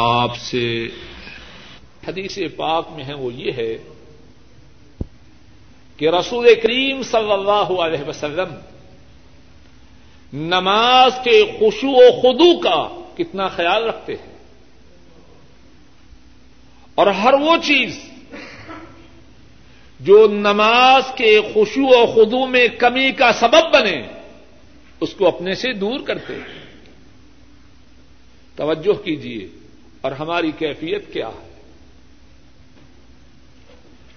آپ سے حدیث پاک میں ہے، وہ یہ ہے کہ رسول کریم صلی اللہ علیہ وسلم نماز کے خوشو و خدو کا کتنا خیال رکھتے ہیں۔ اور ہر وہ چیز جو نماز کے خوشو و خدو میں کمی کا سبب بنے، اس کو اپنے سے دور کرتے ہیں۔ توجہ کیجیے اور ہماری کیفیت کیا ہے؟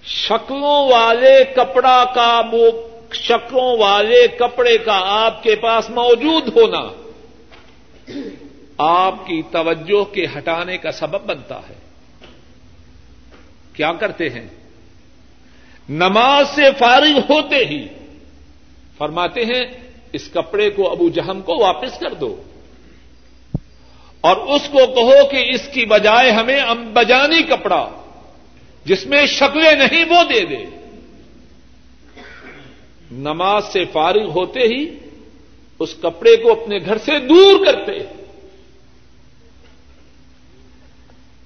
شکلوں والے کپڑا کا وہ شکلوں والے کپڑے کا آپ کے پاس موجود ہونا آپ کی توجہ کے ہٹانے کا سبب بنتا ہے۔ کیا کرتے ہیں؟ نماز سے فارغ ہوتے ہی فرماتے ہیں، اس کپڑے کو ابو جہم کو واپس کر دو۔ اور اس کو کہو کہ اس کی بجائے ہمیں امبجانی کپڑا جس میں شکلیں نہیں وہ دے دے۔ نماز سے فارغ ہوتے ہی اس کپڑے کو اپنے گھر سے دور کرتے۔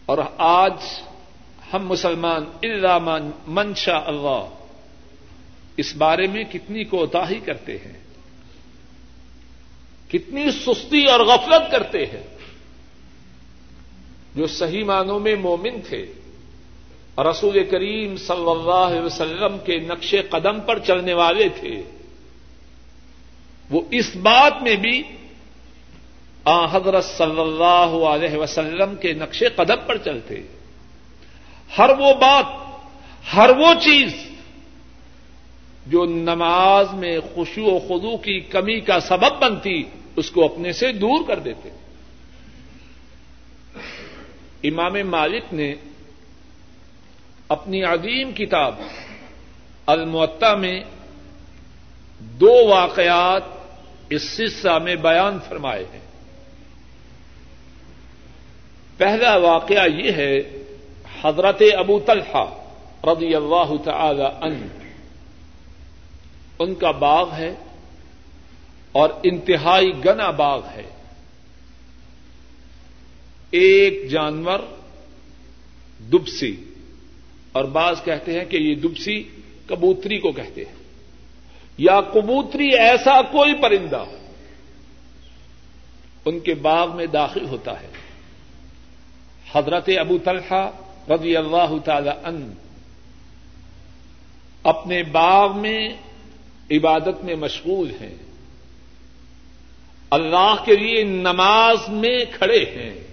اور آج ہم مسلمان الرامان منشا اللہ اس بارے میں کتنی کوتاہی کرتے ہیں، کتنی سستی اور غفلت کرتے ہیں۔ جو صحیح معنوں میں مومن تھے۔ رسول کریم صلی اللہ علیہ وسلم کے نقش قدم پر چلنے والے تھے۔ وہ اس بات میں بھی آ حضرت صلی اللہ علیہ وسلم کے نقش قدم پر چلتے۔ ہر وہ بات، ہر وہ چیز جو نماز میں خوشی و خدو کی کمی کا سبب بنتی، اس کو اپنے سے دور کر دیتے۔ امام مالک نے اپنی عظیم کتاب المعطا میں دو واقعات اس سلسلہ میں بیان فرمائے ہیں۔ پہلا واقعہ یہ ہے حضرت ابو طلحہ رضی اللہ تعالی عنہ۔ ان کا باغ ہے اور انتہائی گنا باغ ہے۔ ایک جانور دبسی، اور بعض کہتے ہیں کہ یہ دبسی کبوتری کو کہتے ہیں۔ یا کبوتری ایسا کوئی پرندہ ان کے باغ میں داخل ہوتا ہے۔ حضرت ابو طلحہ رضی اللہ تعالی ان اپنے باغ میں عبادت میں مشغول ہیں۔ اللہ کے لیے نماز میں کھڑے ہیں۔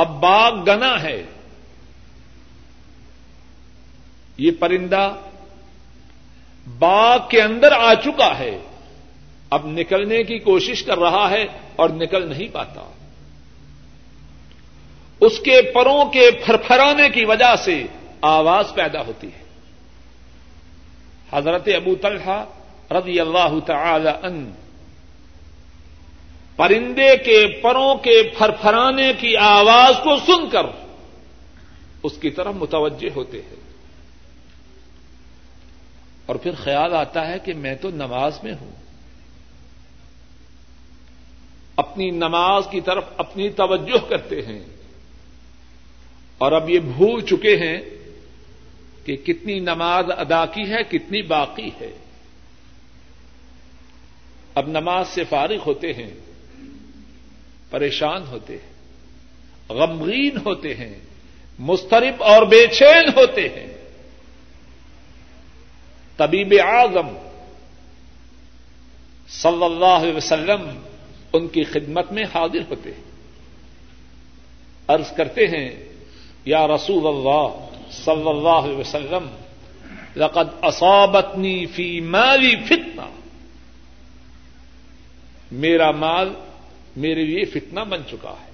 اب باغ گنا ہے۔ یہ پرندہ باغ کے اندر آ چکا ہے۔ اب نکلنے کی کوشش کر رہا ہے اور نکل نہیں پاتا۔ اس کے پروں کے پھرپھرانے کی وجہ سے آواز پیدا ہوتی ہے۔ حضرت ابو طلحہ رضی اللہ تعالی عنہ پرندے کے پروں کے پھرپھرانے کی آواز کو سن کر اس کی طرف متوجہ ہوتے ہیں۔ اور پھر خیال آتا ہے کہ میں تو نماز میں ہوں۔ اپنی نماز کی طرف اپنی توجہ کرتے ہیں۔ اور اب یہ بھول چکے ہیں کہ کتنی نماز ادا کی ہے، کتنی باقی ہے۔ اب نماز سے فارغ ہوتے ہیں۔ پریشان ہوتے ہیں، غمگین ہوتے ہیں مسترب اور بے چین ہوتے ہیں۔ طبیب اعظم صلی اللہ علیہ وسلم ان کی خدمت میں حاضر ہوتے ہیں۔ عرض کرتے ہیں، یا رسول اللہ صلی اللہ علیہ وسلم، لقد اصابتنی فی مالی فتنہ۔ میرا مال میرے لیے فتنہ بن چکا ہے۔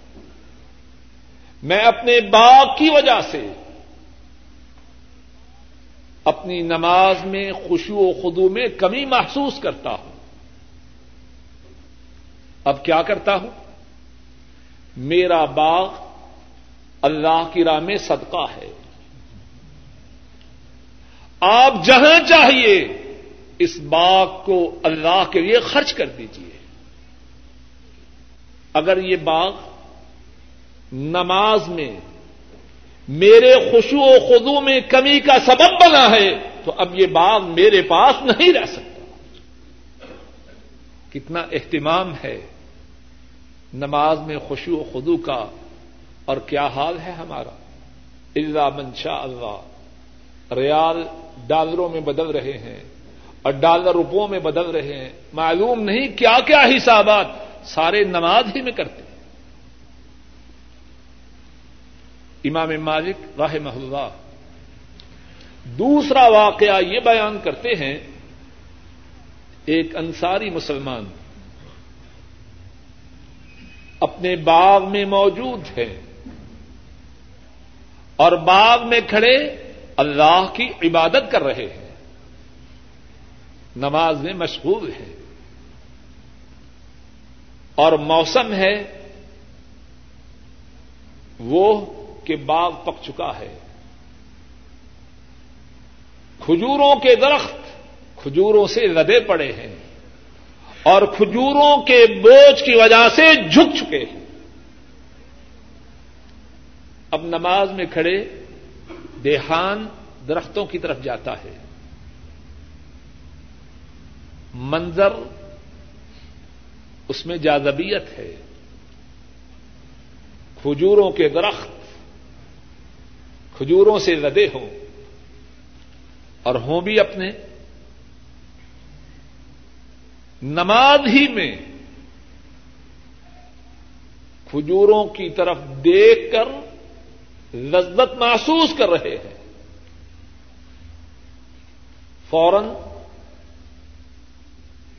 میں اپنے باغ کی وجہ سے اپنی نماز میں خوشو و خدو میں کمی محسوس کرتا ہوں۔ اب کیا کرتا ہوں؟ میرا باغ اللہ کی راہ میں صدقہ ہے۔ آپ جہاں چاہیے اس باغ کو اللہ کے لیے خرچ کر دیجیے اگر یہ باغ نماز میں میرے خوشو و خدو میں کمی کا سبب بنا ہے، تو اب یہ باغ میرے پاس نہیں رہ سکتا۔ کتنا اہتمام ہے نماز میں خوشو و خدو کا، اور کیا حال ہے ہمارا؟ اللہ منشا اللہ ریال ڈالروں میں بدل رہے ہیں اور ڈالر روپوں میں بدل رہے ہیں۔ معلوم نہیں کیا کیا حسابات۔ سارے نماز ہی میں کرتے ہیں۔ امام مالک راہ محلہ دوسرا واقعہ یہ بیان کرتے ہیں، ایک انصاری مسلمان اپنے باغ میں موجود ہیں اور باغ میں کھڑے اللہ کی عبادت کر رہے ہیں۔ نماز میں مشغول ہے اور موسم ہے وہ کہ باغ پک چکا ہے۔ کھجوروں کے درخت کھجوروں سے لدے پڑے ہیں اور کھجوروں کے بوجھ کی وجہ سے جھک چکے ہیں۔ اب نماز میں کھڑے دیہان درختوں کی طرف جاتا ہے۔ منظر اس میں جاذبیت ہے۔ کھجوروں کے درخت کھجوروں سے لدے ہوں اور ہوں بھی اپنے۔ نماز ہی میں کھجوروں کی طرف دیکھ کر لذت محسوس کر رہے ہیں۔ فوراً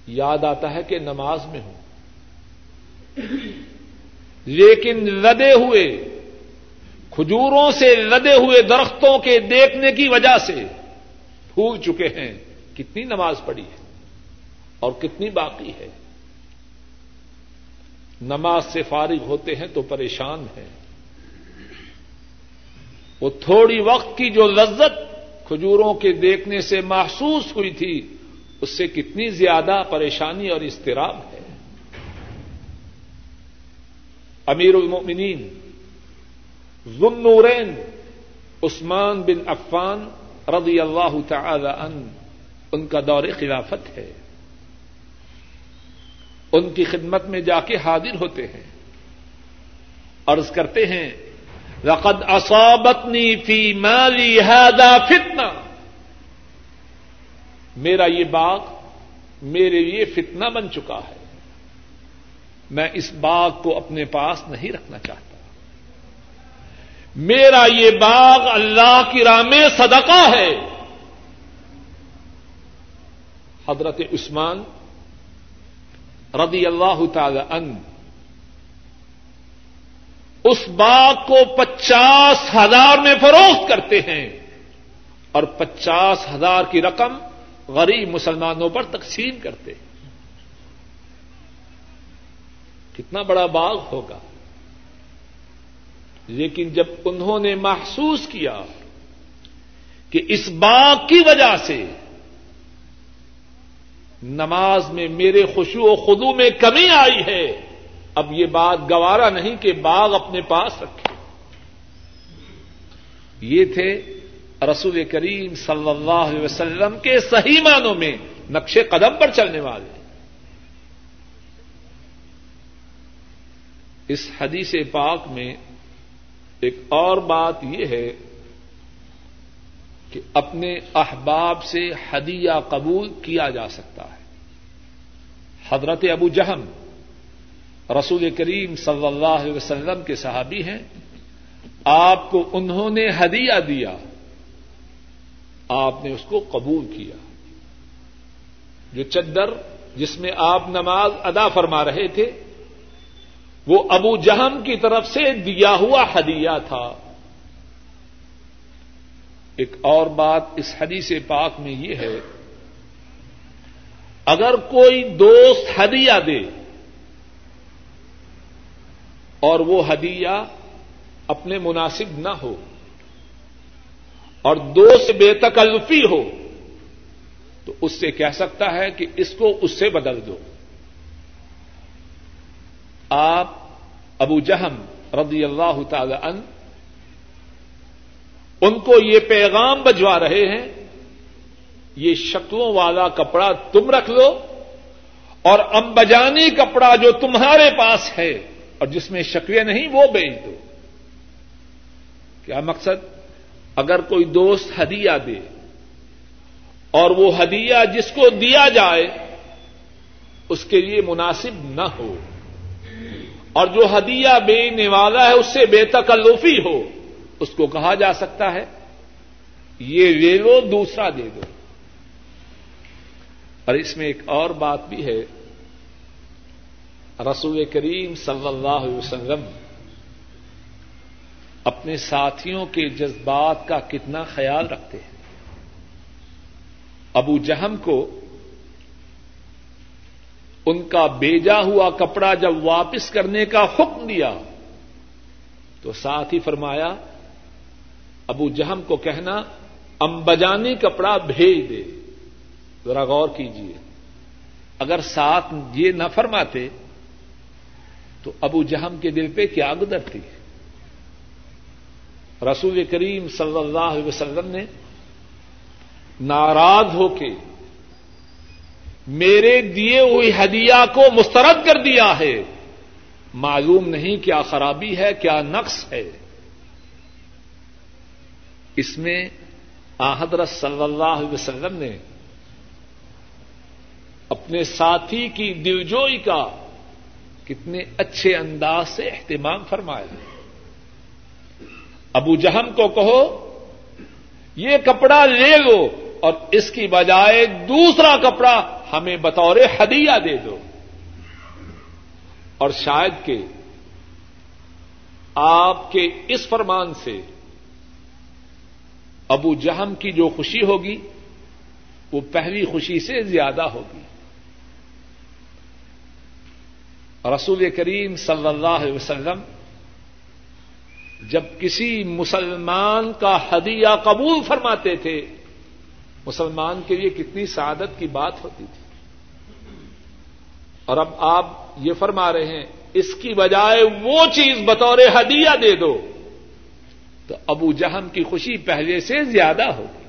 یاد آتا ہے کہ نماز میں ہوں۔ لیکن لدے ہوئے، کھجوروں سے لدے ہوئے درختوں کے دیکھنے کی وجہ سے پھول چکے ہیں۔ کتنی نماز پڑھی ہے اور کتنی باقی ہے۔ نماز سے فارغ ہوتے ہیں تو پریشان ہیں۔ وہ تھوڑی وقت کی جو لذت کھجوروں کے دیکھنے سے محسوس ہوئی تھی، اس سے کتنی زیادہ پریشانی اور اضطراب ہے۔ امیر المؤمنین ذنورین عثمان بن عفان رضی اللہ تعالی ان ان کا دور خلافت ہے ان کی خدمت میں جا کے حاضر ہوتے ہیں عرض کرتے ہیں رقد اصابتنی فی مالی هذا فتنہ میرا یہ باغ میرے لیے فتنہ بن چکا ہے میں اس باغ کو اپنے پاس نہیں رکھنا چاہتا۔ میرا یہ باغ اللہ کی راہ میں صدقہ ہے۔ حضرت عثمان رضی اللہ تعالی ان اس باغ کو پچاس ہزار میں فروخت کرتے ہیں اور پچاس ہزار کی رقم غریب مسلمانوں پر تقسیم کرتے ہیں۔ کتنا بڑا باغ ہوگا۔ لیکن جب انہوں نے محسوس کیا کہ اس باغ کی وجہ سے نماز میں میرے خوشو و خدو میں کمی آئی ہے، اب یہ بات گوارا نہیں کہ باغ اپنے پاس رکھے۔ یہ تھے رسول کریم صلی اللہ علیہ وسلم کے صحیح معنوں میں نقش قدم پر چلنے والے۔ اس حدیث پاک میں ایک اور بات یہ ہے کہ اپنے احباب سے ہدیہ قبول کیا جا سکتا ہے۔ حضرت ابو جہم رسول کریم صلی اللہ علیہ وسلم کے صحابی ہیں۔ آپ کو انہوں نے ہدیہ دیا۔ آپ نے اس کو قبول کیا۔ جو چدر جس میں آپ نماز ادا فرما رہے تھے وہ ابو جہم کی طرف سے دیا ہوا ہدیہ تھا۔ ایک اور بات اس حدیث پاک میں یہ ہے، اگر کوئی دوست ہدیہ دے اور وہ ہدیہ اپنے مناسب نہ ہو اور دو سے بے تکلفی ہو، تو اس سے کہہ سکتا ہے کہ اس کو اس سے بدل دو۔ آپ ابو جہم رضی اللہ تعالی ان ان کو یہ پیغام بجوا رہے ہیں، یہ شکلوں والا کپڑا تم رکھ لو اور امبجانی کپڑا جو تمہارے پاس ہے اور جس میں شکوے نہیں وہ بیچ دو۔ کیا مقصد؟ اگر کوئی دوست ہدیہ دے اور وہ ہدیہ جس کو دیا جائے، اس کے لیے مناسب نہ ہو۔ اور جو ہدیہ بیچنے والا ہے اس سے بے تکلفی ہو، اس کو کہا جا سکتا ہے، یہ لے لو، دوسرا دے دو۔ اور اس میں ایک اور بات بھی ہے، رسول کریم صلی اللہ علیہ وسلم اپنے ساتھیوں کے جذبات کا کتنا خیال رکھتے ہیں۔ ابو جہم کو ان کا بیجا ہوا کپڑا جب واپس کرنے کا حکم دیا تو ساتھ ہی فرمایا، ابو جہم کو کہنا امبجانی کپڑا بھیج دے۔ ذرا غور کیجیے اگر ساتھ یہ نہ فرماتے تو ابو جہم کے دل پہ کیا گزرتی رسول کریم صلی اللہ علیہ وسلم نے ناراض ہو کے میرے دیے ہوئی ہدیہ کو مسترد کر دیا ہے۔ معلوم نہیں کیا خرابی ہے، کیا نقص ہے۔ اس میں آحدرت صلی اللہ علیہ وسلم نے اپنے ساتھی کی دلجوئی کا کتنے اچھے انداز سے اہتمام فرمایا۔ ابو جہم کو کہو، یہ کپڑا لے لو اور اس کی بجائے دوسرا کپڑا ہمیں بطور ہدیہ دے دو۔ اور شاید کہ آپ کے اس فرمان سے ابو جہم کی جو خوشی ہوگی، وہ پہلی خوشی سے زیادہ ہوگی۔ رسول کریم صلی اللہ علیہ وسلم جب کسی مسلمان کا ہدیہ قبول فرماتے تھے مسلمان کے لیے کتنی سعادت کی بات ہوتی تھی۔ اور اب آپ یہ فرما رہے ہیں، اس کی بجائے وہ چیز بطور ہدیہ دے دو۔ تو ابو جہم کی خوشی پہلے سے زیادہ ہوگی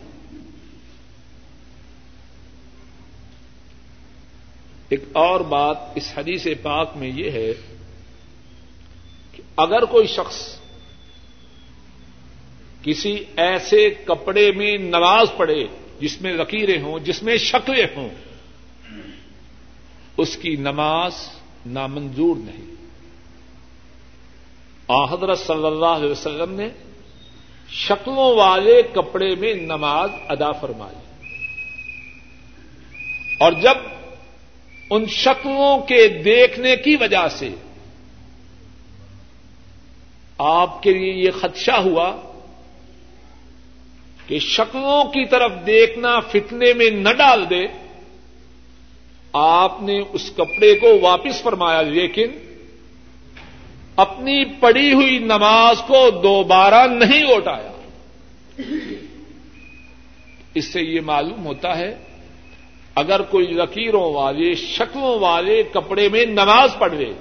ایک اور بات اس حدیث پاک میں یہ ہے کہ اگر کوئی شخص کسی ایسے کپڑے میں نواز پڑے جس میں لکیریں ہوں، جس میں شکلیں ہوں، اس کی نماز نامنظور نہیں۔ آ، حضرت صلی اللہ علیہ وسلم نے شکلوں والے کپڑے میں نماز ادا فرمائی۔ اور جب ان شکلوں کے دیکھنے کی وجہ سے آپ کے لیے یہ خدشہ ہوا کہ شکلوں کی طرف دیکھنا فتنے میں نہ ڈال دے، آپ نے اس کپڑے کو واپس فرمایا، لیکن اپنی پڑی ہوئی نماز کو دوبارہ نہیں لوٹایا اس سے یہ معلوم ہوتا ہے، اگر کوئی لکیروں والے، شکلوں والے کپڑے میں نماز پڑھ لے،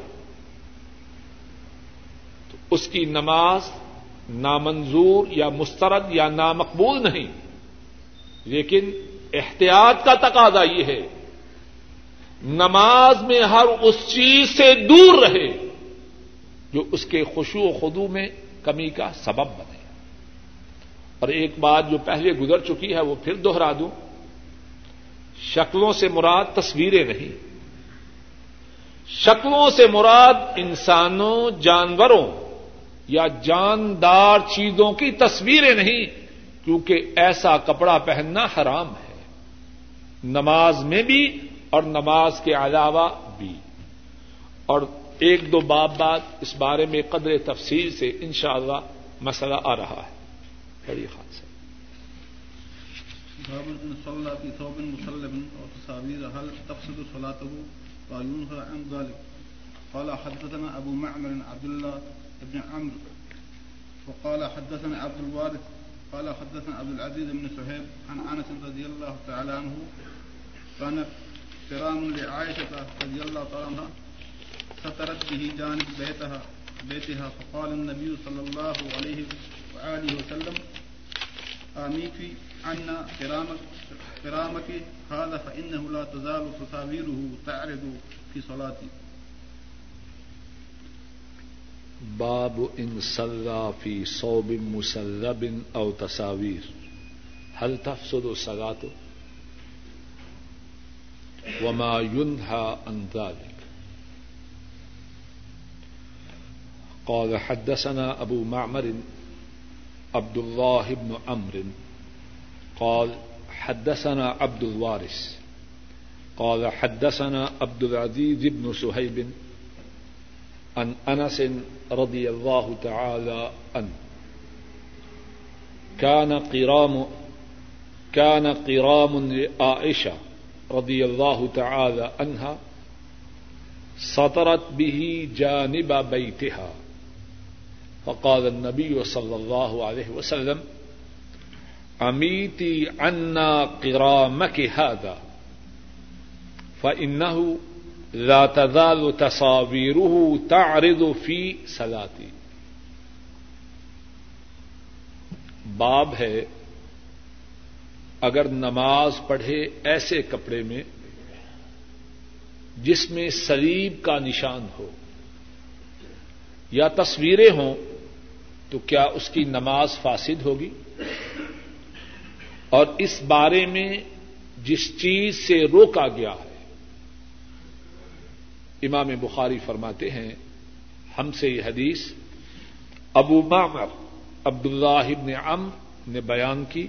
تو اس کی نماز نامنظور یا مسترد یا نامقبول نہیں۔ لیکن احتیاط کا تقاضا یہ ہے۔ نماز میں ہر اس چیز سے دور رہے جو اس کے خوشو و خدو میں کمی کا سبب بنے۔ اور ایک بات جو پہلے گزر چکی ہے وہ پھر دوہرا دوں۔ شکلوں سے مراد تصویریں نہیں۔ شکلوں سے مراد انسانوں، جانوروں یا جاندار چیزوں کی تصویریں نہیں، کیونکہ ایسا کپڑا پہننا حرام ہے۔ نماز میں بھی اور نماز کے علاوہ بھی۔ اور ایک دو باب بعد اس بارے میں قدر تفصیل سے انشاءاللہ اللہ مسئلہ آ رہا ہے۔ بڑی خاص قال حدثنا ابو معمر عبد الله بن عمرو. وقال حدثنا عبد الوارث، قال حدثنا عبد العزيز بن سهيب عن انس رضي الله تعالى عنه، كان كرام لعائشه رضي الله تعالى عنها، سترت به جانب بيتها بيتها، فقال النبي صلى الله عليه وآله وسلم آميكي عنا كرامك كرامك هذا، فإنه لا تزال تصاويره تعرض في صلاتي. باب ان صلى في صوب مسلب او تصاوير هل تفسد صلاته وما ينهى عن ذلك۔ قال حدثنا ابو معمر، عبد الله بن عمرو، قال حدثنا عبد الوارث، قال حدثنا عبد العزيز بن سهيب بن عن انس رضي الله تعالى عنه. كان قرام كان قرام لعائشة رضي الله تعالى عنها سطرت به جانب بيتها. فقال النبي صلى الله عليه وسلم، أميتي عنا قرامك هذا، فإنه لا تزال تصاويره تعرض في صلاتي باب ہے، اگر نماز پڑھے ایسے کپڑے میں جس میں سلیب کا نشان ہو یا تصویریں ہوں، تو کیا اس کی نماز فاسد ہوگی؟ اور اس بارے میں جس چیز سے روکا گیا ہے امام بخاری فرماتے ہیں، ہم سے یہ حدیث، ابو معمر، عبداللہ ابن ام نے بیان کی۔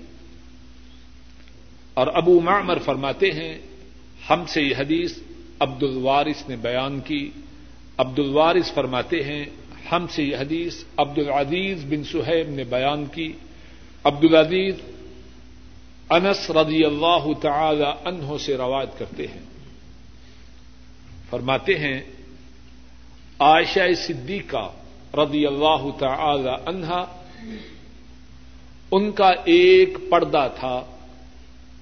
اور ابو معمر فرماتے ہیں، ہم سے یہ حدیث عبد الوارث نے بیان کی۔ عبد الوارث فرماتے ہیں، ہم سے یہ حدیث عبد العزیز بن سہیب نے بیان کی۔ عبد العزیز انس رضی اللہ تعالی عنہ سے روایت کرتے ہیں۔ فرماتے ہیں، عائشہ صدیقہ رضی اللہ تعالی عنہا ان کا ایک پردہ تھا۔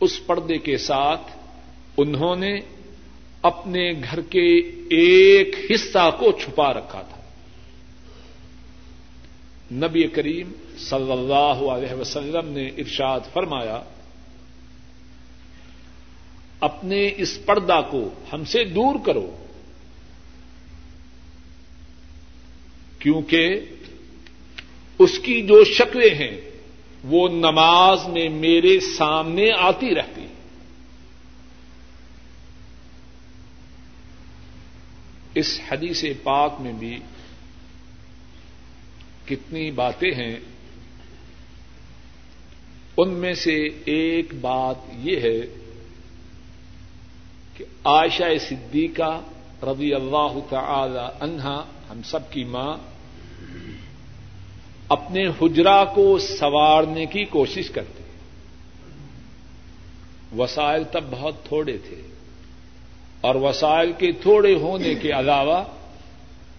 اس پردے کے ساتھ انہوں نے اپنے گھر کے ایک حصہ کو چھپا رکھا تھا۔ نبی کریم صلی اللہ علیہ وسلم نے ارشاد فرمایا اپنے اس پردہ کو ہم سے دور کرو۔ کیونکہ اس کی جو شکلیں ہیں، وہ نماز میں میرے سامنے آتی رہتی۔ اس حدیث پاک میں بھی کتنی باتیں ہیں۔ ان میں سے ایک بات یہ ہے کہ عائشہ صدیقہ رضی اللہ تعالی عنہا ہم سب کی ماں، اپنے حجرا کو سوارنے کی کوشش کرتے وسائل تب بہت تھوڑے تھے۔ اور وسائل کے تھوڑے ہونے کے علاوہ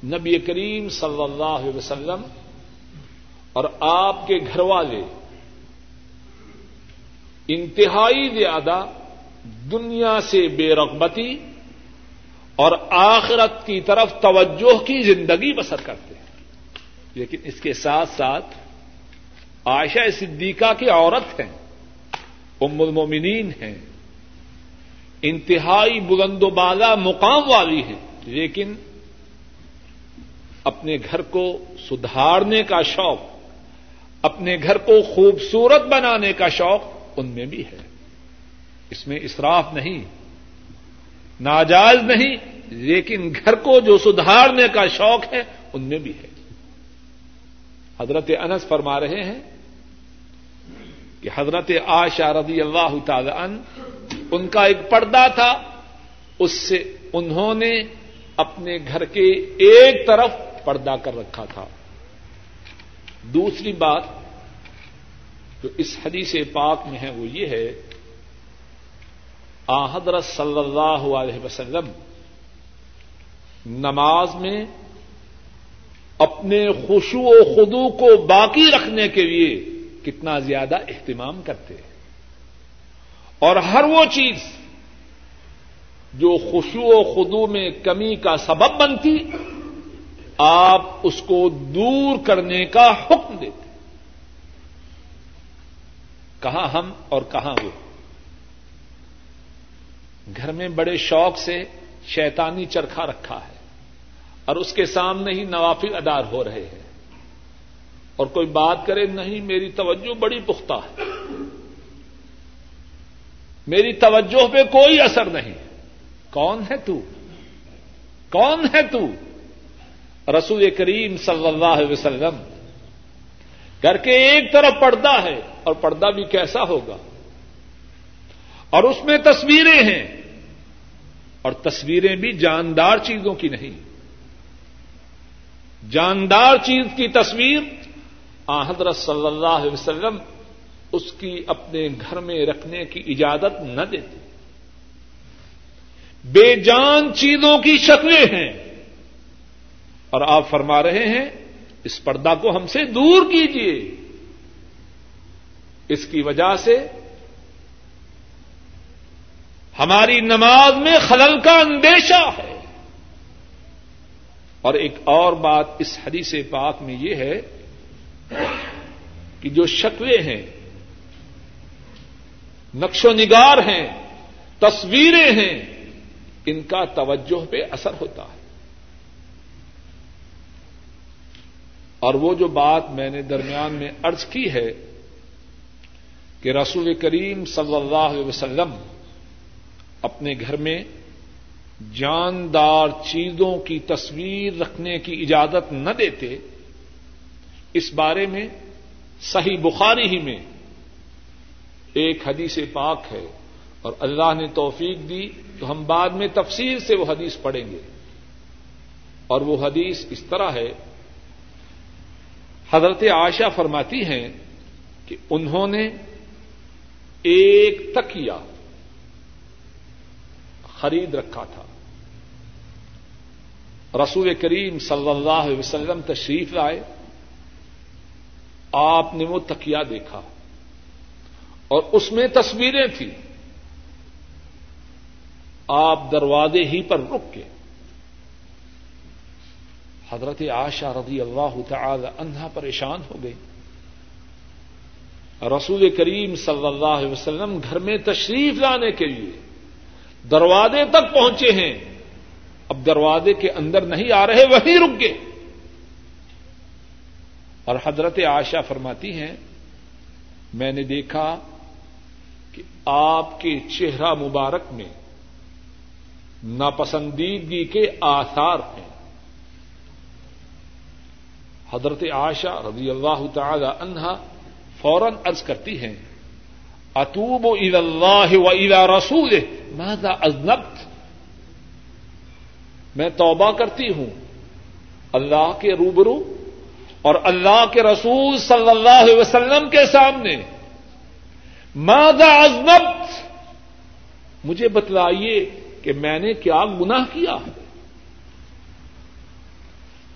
نبی کریم صلی اللہ علیہ وسلم اور آپ کے گھر والے انتہائی زیادہ دنیا سے بے رغبتی اور آخرت کی طرف توجہ کی زندگی بسر کرتے ہیں۔ لیکن اس کے ساتھ ساتھ عائشہ صدیقہ کی عورت ہیں، ام المومنین ہیں۔ انتہائی بلند و بالا مقام والی ہیں، لیکن اپنے گھر کو سدھارنے کا شوق، اپنے گھر کو خوبصورت بنانے کا شوق ان میں بھی ہے۔ اس میں اسراف نہیں، ناجائز نہیں، لیکن گھر کو جو سدھارنے کا شوق ہے، ان میں بھی ہے۔ حضرت انس فرما رہے ہیں کہ حضرت آشا رضی اللہ تعالی ان ان کا ایک پردہ تھا، اس سے انہوں نے اپنے گھر کے ایک طرف پردہ کر رکھا تھا۔ دوسری بات جو اس حدیث پاک میں ہے، وہ یہ ہے حضرت صلی اللہ علیہ وسلم نماز میں اپنے خوشو و خدو کو باقی رکھنے کے لیے کتنا زیادہ اہتمام کرتے ہیں۔ اور ہر وہ چیز جو خوشو و خدو میں کمی کا سبب بنتی، آپ اس کو دور کرنے کا حکم دیتے۔ کہاں ہم اور کہاں وہ؟ گھر میں بڑے شوق سے شیطانی چرخا رکھا ہے اور اس کے سامنے ہی نوافل ادار ہو رہے ہیں۔ اور کوئی بات کرے، نہیں، میری توجہ بڑی پختہ ہے۔ میری توجہ پہ کوئی اثر نہیں۔ کون ہے تو؟ کون ہے تو؟ رسول کریم صلی اللہ علیہ وسلم۔ گھر کے ایک طرف پردہ ہے اور پردہ بھی کیسا ہوگا؟ اور اس میں تصویریں ہیں اور تصویریں بھی جاندار چیزوں کی نہیں جاندار چیز کی تصویر آ حضرت صلی اللہ علیہ وسلم اس کی اپنے گھر میں رکھنے کی اجازت نہ دیتے بے جان چیزوں کی شکلیں ہیں اور آپ فرما رہے ہیں اس پردہ کو ہم سے دور کیجیے اس کی وجہ سے ہماری نماز میں خلل کا اندیشہ ہے۔ اور ایک اور بات اس حدیث پاک میں یہ ہے کہ جو شکلیں ہیں، نقش و نگار ہیں، تصویریں ہیں، ان کا توجہ پہ اثر ہوتا ہے۔ اور وہ جو بات میں نے درمیان میں ارض کی ہے کہ رسول کریم صلی اللہ علیہ وسلم اپنے گھر میں جاندار چیزوں کی تصویر رکھنے کی اجازت نہ دیتے، اس بارے میں صحیح بخاری ہی میں ایک حدیث پاک ہے اور اللہ نے توفیق دی تو ہم بعد میں تفصیل سے وہ حدیث پڑھیں گے۔ اور وہ حدیث اس طرح ہے، حضرت عائشہ فرماتی ہیں کہ انہوں نے ایک تکیا خرید رکھا تھا۔ رسول کریم صلی اللہ علیہ وسلم تشریف لائے۔ آپ نے وہ تکیا دیکھا۔ اور اس میں تصویریں تھیں۔ آپ دروازے ہی پر رک کے۔ حضرت عاشا رضی اللہ تعالی عنہا پریشان ہو گئی رسول کریم صلی اللہ علیہ وسلم گھر میں تشریف لانے کے لیے۔ دروازے تک پہنچے ہیں۔ اب دروازے کے اندر نہیں آ رہے، وہیں رک گئے۔ اور حضرت عائشہ فرماتی ہیں، میں نے دیکھا کہ آپ کے چہرہ مبارک میں ناپسندیدگی کے آثار ہیں۔ حضرت عائشہ رضی اللہ تعالی عنہا فوراً ارض کرتی ہیں اتوب و عید اللہ و ادا رسول ماذا ازنبت میں توبہ کرتی ہوں. اللہ کے روبرو اور اللہ کے رسول صلی اللہ علیہ وسلم کے سامنے. ماذا ازنبت مجھے بتلائیے کہ میں نے کیا گناہ کیا ہے؟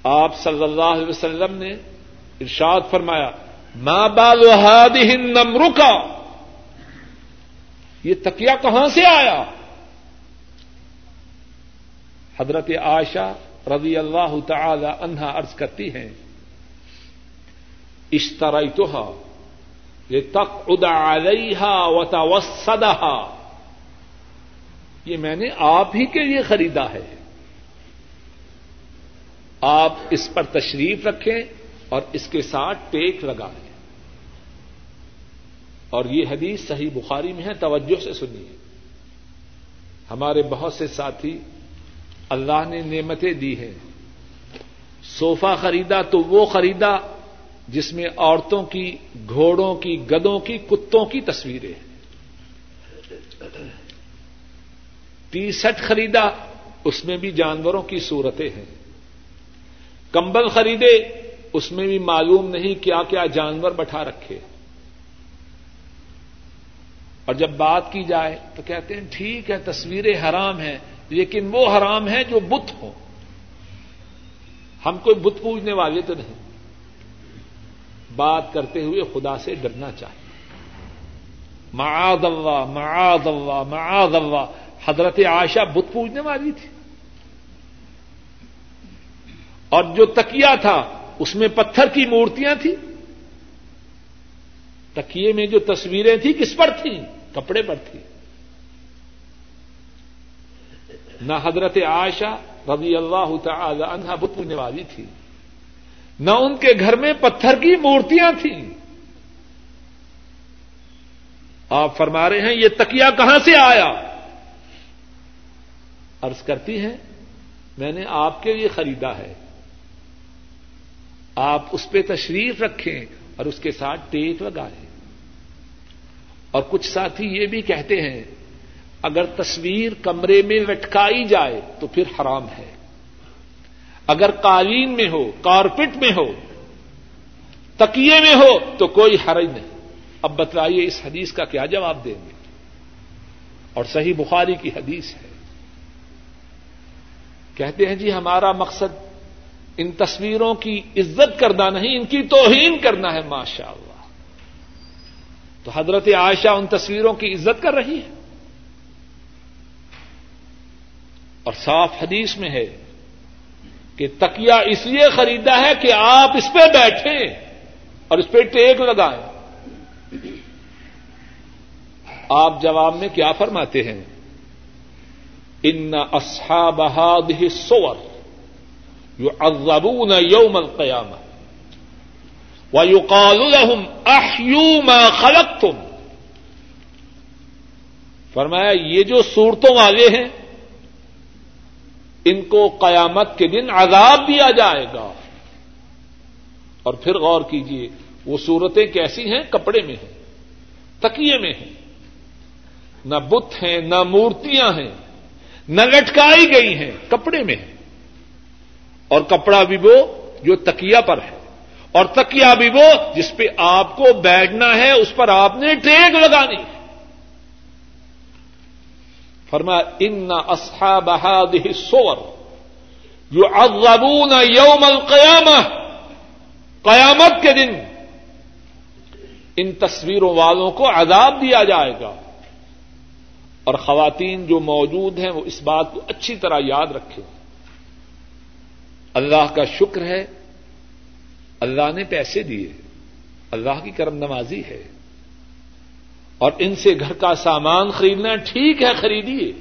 آپ صلی اللہ علیہ وسلم نے ارشاد فرمایا ماں بال وحاد نمرکا یہ تکیا کہاں سے آیا؟ حضرت عائشہ رضی اللہ تعالی عنہا عرض کرتی ہیں اشترائی تو یہ تک ادا علیہ و یہ میں نے آپ ہی کے لیے خریدا ہے۔ آپ اس پر تشریف رکھیں اور اس کے ساتھ ٹیک لگائیں اور یہ حدیث صحیح بخاری میں ہے، توجہ سے سنیے۔ ہمارے بہت سے ساتھی اللہ نے نعمتیں دی ہیں۔ صوفہ خریدا تو وہ خریدا جس میں عورتوں کی، گھوڑوں کی، گدوں کی، کتوں کی تصویریں ہیں۔ ٹی سیٹ خریدا، اس میں بھی جانوروں کی صورتیں ہیں۔ کمبل خریدے، اس میں بھی معلوم نہیں کیا کیا جانور بٹھا رکھے۔ اور جب بات کی جائے تو کہتے ہیں ٹھیک ہے تصویریں حرام ہیں، لیکن وہ حرام ہیں جو بت ہوں۔ ہم کوئی بت پوجنے والے تو نہیں۔ بات کرتے ہوئے خدا سے ڈرنا چاہیے۔ معاذ اللہ معاذ اللہ معاذ اللہ۔ حضرت عائشہ بت پوجنے والی تھی۔ اور جو تکیا تھا، اس میں پتھر کی مورتیاں تھیں۔ تکیے میں جو تصویریں تھیں، کس پر تھیں؟ کپڑے پر تھیں۔ نہ حضرت عائشہ رضی اللہ تعالی عنہ بت پوجنے والی تھی، نہ ان کے گھر میں پتھر کی مورتیاں تھیں۔ آپ فرما رہے ہیں، یہ تکیا کہاں سے آیا؟ عرض کرتی ہیں، میں نے آپ کے لیے خریدا ہے۔ آپ اس پہ تشریف رکھیں۔ اور اس کے ساتھ ٹیک لگائیں اور کچھ ساتھی یہ بھی کہتے ہیں، اگر تصویر کمرے میں لٹکائی جائے تو پھر حرام ہے۔ اگر قالین میں ہو، کارپٹ میں ہو، تکیے میں ہو تو کوئی حرج نہیں۔ اب بتلائیے اس حدیث کا کیا جواب دیں گے؟ اور صحیح بخاری کی حدیث ہے۔ کہتے ہیں جی ہمارا مقصد ان تصویروں کی عزت کرنا نہیں، ان کی توہین کرنا ہے ماشاء اللہ تو حضرت عائشہ ان تصویروں کی عزت کر رہی ہے۔ اور صاف حدیث میں ہے کہ تکیا اس لیے خریدا ہے کہ آپ اس پہ بیٹھیں اور اس پہ ٹیک لگائیں۔ آپ جواب میں کیا فرماتے ہیں؟ ان اصحاب هذه الصور۔ يعذبون يوم القيامه ويقال لهم احيوا ما خلقتم. فرمایا، یہ جو صورتوں والے ہیں، ان کو قیامت کے دن عذاب دیا جائے گا۔ اور پھر غور کیجیے وہ صورتیں کیسی ہیں؟ کپڑے میں ہیں، تکیے میں ہیں۔ نہ بت ہیں، نہ مورتیاں ہیں، نہ لٹکائی گئی ہیں، کپڑے میں ہے اور کپڑا بھی وہ جو تکیا پر ہے۔ اور تکیا بھی وہ جس پہ آپ کو بیٹھنا ہے، اس پر آپ نے ٹیک لگانی ہے۔ فرما، ان اصحاب بہاد سور جو اغبون یوم القیام قیامت کے دن ان تصویروں والوں کو عذاب دیا جائے گا۔ اور خواتین جو موجود ہیں، وہ اس بات کو اچھی طرح یاد رکھیں۔ اللہ کا شکر ہے، اللہ نے پیسے دیے، اللہ کی کرم نوازی ہے۔ اور ان سے گھر کا سامان خریدنا ٹھیک ہے، خریدیے۔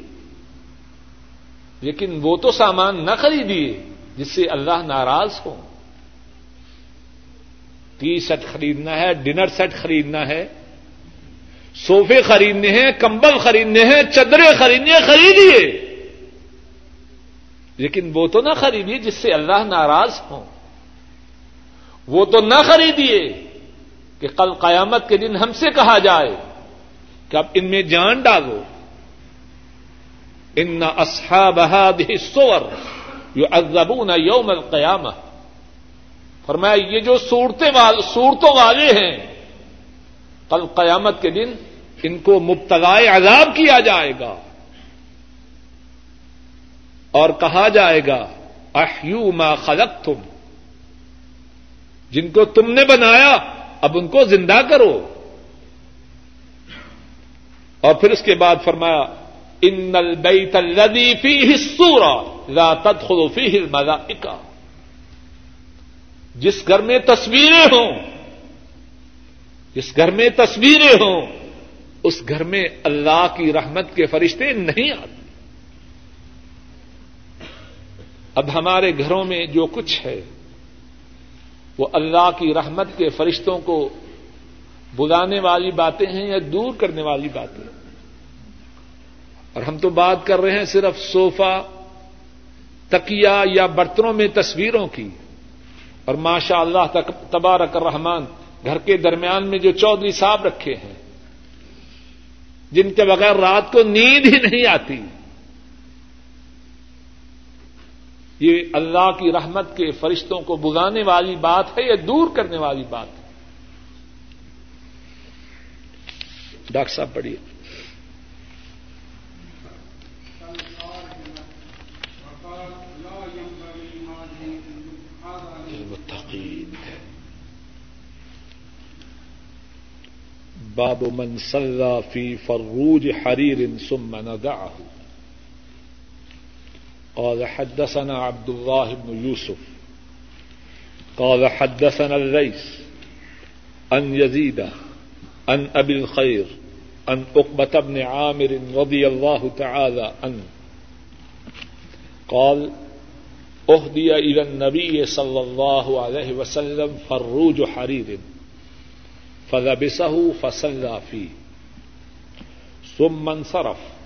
لیکن وہ تو سامان نہ خریدیے جس سے اللہ ناراض ہو ٹی سیٹ خریدنا ہے، ڈنر سیٹ خریدنا ہے سوفے خریدنے ہیں، کمبل خریدنے ہیں چدرے خریدنے خریدیے۔ لیکن وہ تو نہ خریدیے جس سے اللہ ناراض ہو وہ تو نہ خریدیے کہ کل قیامت کے دن ہم سے کہا جائے کہ اب ان میں جان ڈالو۔ ان اصحاب هذه الصور يعذبون يوم القيامه فرمایا، یہ جو صورتوں والے ہیں، کل قیامت کے دن ان کو مبتلا عذاب کیا جائے گا۔ اور کہا جائے گا، احیو ما خلق تم جن کو تم نے بنایا، اب ان کو زندہ کرو۔ اور پھر اس کے بعد فرمایا، ان البیت الذی فیہ السورہ لا تدخل فیہ الملائکہ. جس گھر میں تصویریں ہوں، جس گھر میں تصویریں ہوں، اس گھر میں اللہ کی رحمت کے فرشتے نہیں آتے۔ اب ہمارے گھروں میں جو کچھ ہے، وہ اللہ کی رحمت کے فرشتوں کو بلانے والی باتیں ہیں یا دور کرنے والی باتیں اور ہم تو بات کر رہے ہیں صرف صوفہ تکیا یا برتنوں میں تصویروں کی۔ اور ماشاء اللہ تبارک الرحمان گھر کے درمیان میں جو چودھری صاحب رکھے ہیں، جن کے بغیر رات کو نیند ہی نہیں آتی۔ یہ اللہ کی رحمت کے فرشتوں کو بگانے والی بات ہے یا دور کرنے والی بات ہے؟ ڈاکٹر صاحب، پڑھیے۔ باب من صلى في فروج حرير ثم نزعه۔ قال حدثنا عبد الله بن يوسف قال حدثنا الليث أن يزيد أن أبي الخير أن أقبة بن عامر رضي الله تعالى عنه قال أهدي إلى النبي صلى الله عليه وسلم فروج حرير فلبسه فصلى فيه ثم انصرف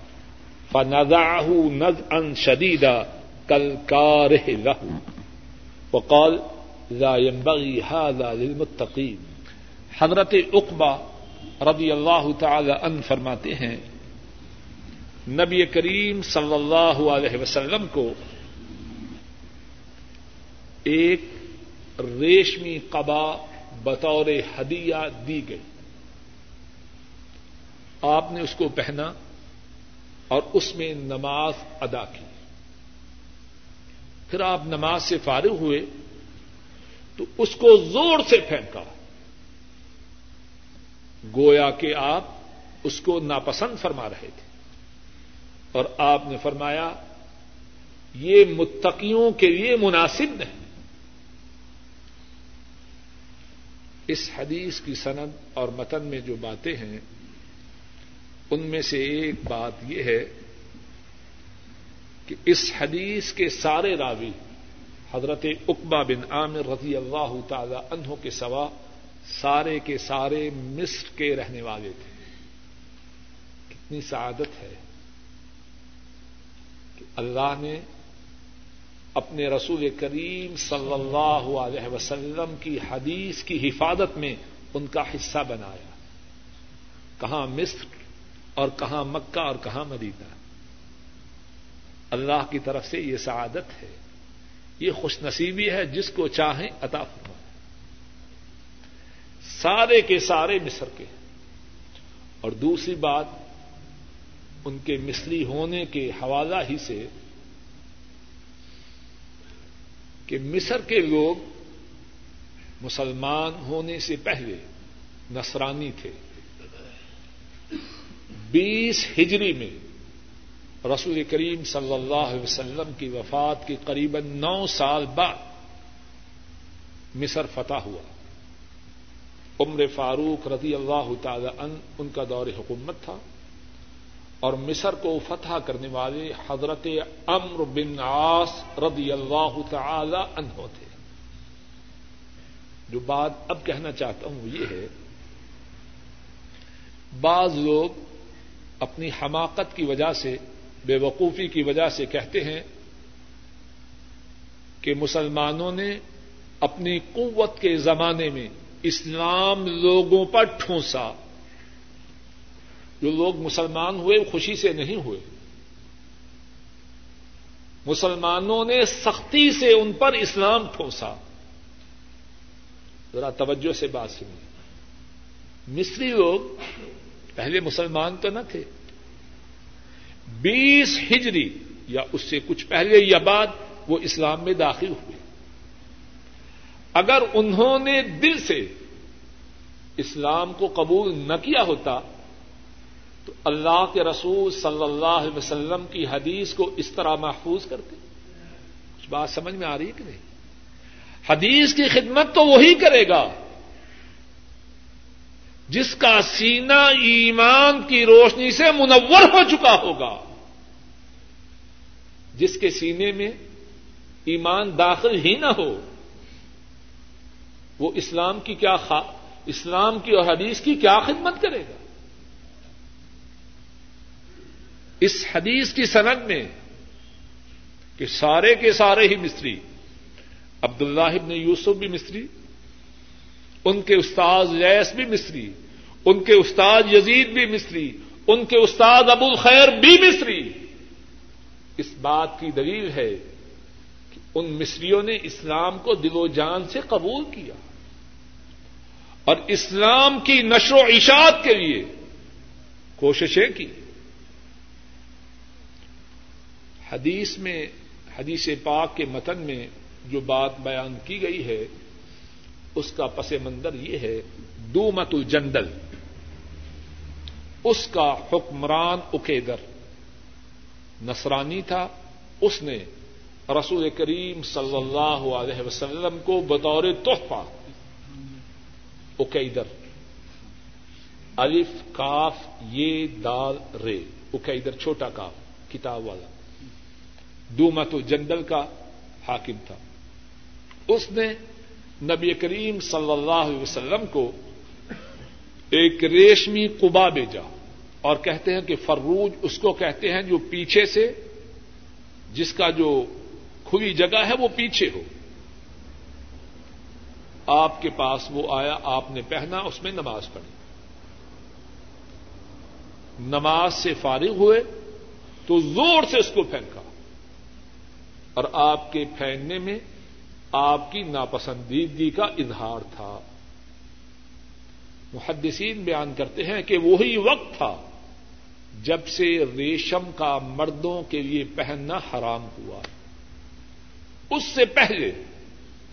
فنزعه نزعا شديدا كالكاره له. وقال، لا ينبغي هذا للمتقين. حضرت اقبا رضی اللہ تعالی ان فرماتے ہیں، نبی کریم صلی اللہ علیہ وسلم کو ایک ریشمی قبا بطور ہدیہ دی گئی۔ آپ نے اس کو پہنا اور اس میں نماز ادا کی۔ پھر آپ نماز سے فارغ ہوئے تو اس کو زور سے پھینکا۔ گویا کہ آپ اس کو ناپسند فرما رہے تھے۔ اور آپ نے فرمایا، یہ متقیوں کے لیے مناسب نہیں۔ اس حدیث کی سند اور متن میں جو باتیں ہیں ان میں سے ایک بات یہ ہے کہ اس حدیث کے سارے راوی حضرت اقبا بن عامر رضی اللہ تعالی عنہ کے سوا سارے کے سارے مصر کے رہنے والے تھے۔ کتنی سعادت ہے کہ اللہ نے اپنے رسول کریم صلی اللہ علیہ وسلم کی حدیث کی حفاظت میں ان کا حصہ بنایا۔ کہاں مصر اور کہاں مکہ اور کہاں مدینہ۔ اللہ کی طرف سے یہ سعادت ہے۔ یہ خوش نصیبی ہے، جس کو چاہیں عطا فرما سارے کے سارے مصر کے۔ اور دوسری بات، ان کے مصری ہونے کے حوالہ ہی سے کہ مصر کے لوگ مسلمان ہونے سے پہلے نصرانی تھے۔ بیس ہجری میں رسول کریم صلی اللہ علیہ وسلم کی وفات کے قریب نو سال بعد مصر فتح ہوا۔ عمر فاروق رضی اللہ تعالی ان ان کا دور حکومت تھا اور مصر کو فتح کرنے والے حضرت امر بن عاص رضی اللہ تعالی عنہ تھے۔ جو بات اب کہنا چاہتا ہوں وہ یہ ہے، بعض لوگ اپنی حماقت کی وجہ سے، بے وقوفی کی وجہ سے کہتے ہیں کہ مسلمانوں نے اپنی قوت کے زمانے میں اسلام لوگوں پر ٹھونسا۔ جو لوگ مسلمان ہوئے خوشی سے نہیں ہوئے۔ مسلمانوں نے سختی سے ان پر اسلام ٹھونسا۔ ذرا توجہ سے بات سنی مصری لوگ پہلے مسلمان تو نہ تھے۔ بیس ہجری یا اس سے کچھ پہلے یا بعد وہ اسلام میں داخل ہوئے۔ اگر انہوں نے دل سے اسلام کو قبول نہ کیا ہوتا، تو اللہ کے رسول صلی اللہ علیہ وسلم کی حدیث کو اس طرح محفوظ کرتے۔ کچھ بات سمجھ میں آ رہی ہے کہ نہیں؟ حدیث کی خدمت تو وہی کرے گا۔ جس کا سینہ ایمان کی روشنی سے منور ہو چکا ہوگا۔ جس کے سینے میں ایمان داخل ہی نہ ہو۔ وہ اسلام کی کیا خا... اسلام کی اور حدیث کی کیا خدمت کرے گا۔ اس حدیث کی سند میں کہ سارے کے سارے ہی مستری عبد اللہ ابن یوسف بھی مستری ان کے استاد لیس بھی مصری، ان کے استاد یزید بھی مصری، ان کے استاد ابو الخیر بھی مصری۔ اس بات کی دلیل ہے کہ ان مصریوں نے اسلام کو دل و جان سے قبول کیا۔ اور اسلام کی نشر و اشاعت کے لیے کوششیں کی۔ حدیث میں، حدیث پاک کے متن میں جو بات بیان کی گئی ہے اس کا پس منظر یہ ہے دو مت الجندل۔ اس کا حکمران اکیدر۔ نصرانی تھا، اس نے رسول کریم صلی اللہ علیہ وسلم کو بطور تحفہ اکیدر۔ الف، کاف، یہ، دال، رے۔ اکیدر، چھوٹا کاف، کتاب والا۔ دومت و جنگل کا حاکم تھا۔ اس نے نبی کریم صلی اللہ علیہ وسلم کو ایک ریشمی قبا بھیجا اور کہتے ہیں کہ فروج اس کو کہتے ہیں جو پیچھے سے، جس کا جو کھلی جگہ ہے وہ پیچھے ہو۔ آپ کے پاس وہ آیا، آپ نے پہنا، اس میں نماز پڑھی۔ نماز سے فارغ ہوئے تو زور سے اس کو پھینکا اور آپ کے پھینکنے میں آپ کی ناپسندیدگی کا اظہار تھا۔ محدثین بیان کرتے ہیں کہ وہی وقت تھا جب سے ریشم کا مردوں کے لیے پہننا حرام ہوا۔ اس سے پہلے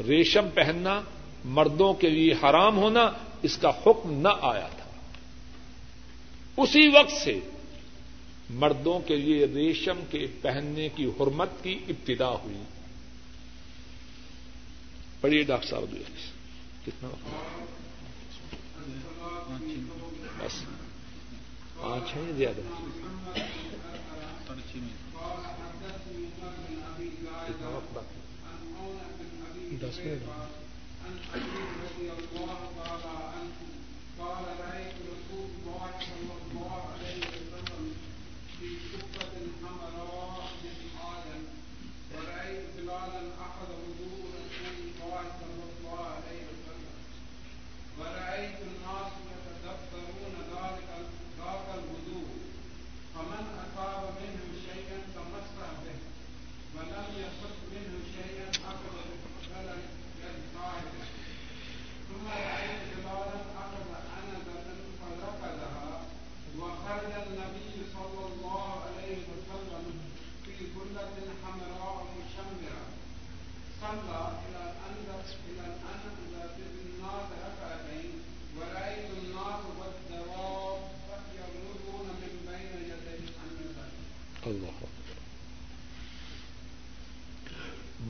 ریشم پہننا مردوں کے لیے حرام ہونا اس کا حکم نہ آیا تھا۔ اسی وقت سے مردوں کے لیے ریشم کے پہننے کی حرمت کی ابتدا ہوئی۔ پڑھیے ڈاکٹر صاحب کتنا بس۔ پانچ ہیں زیادہ؟ دس منٹ۔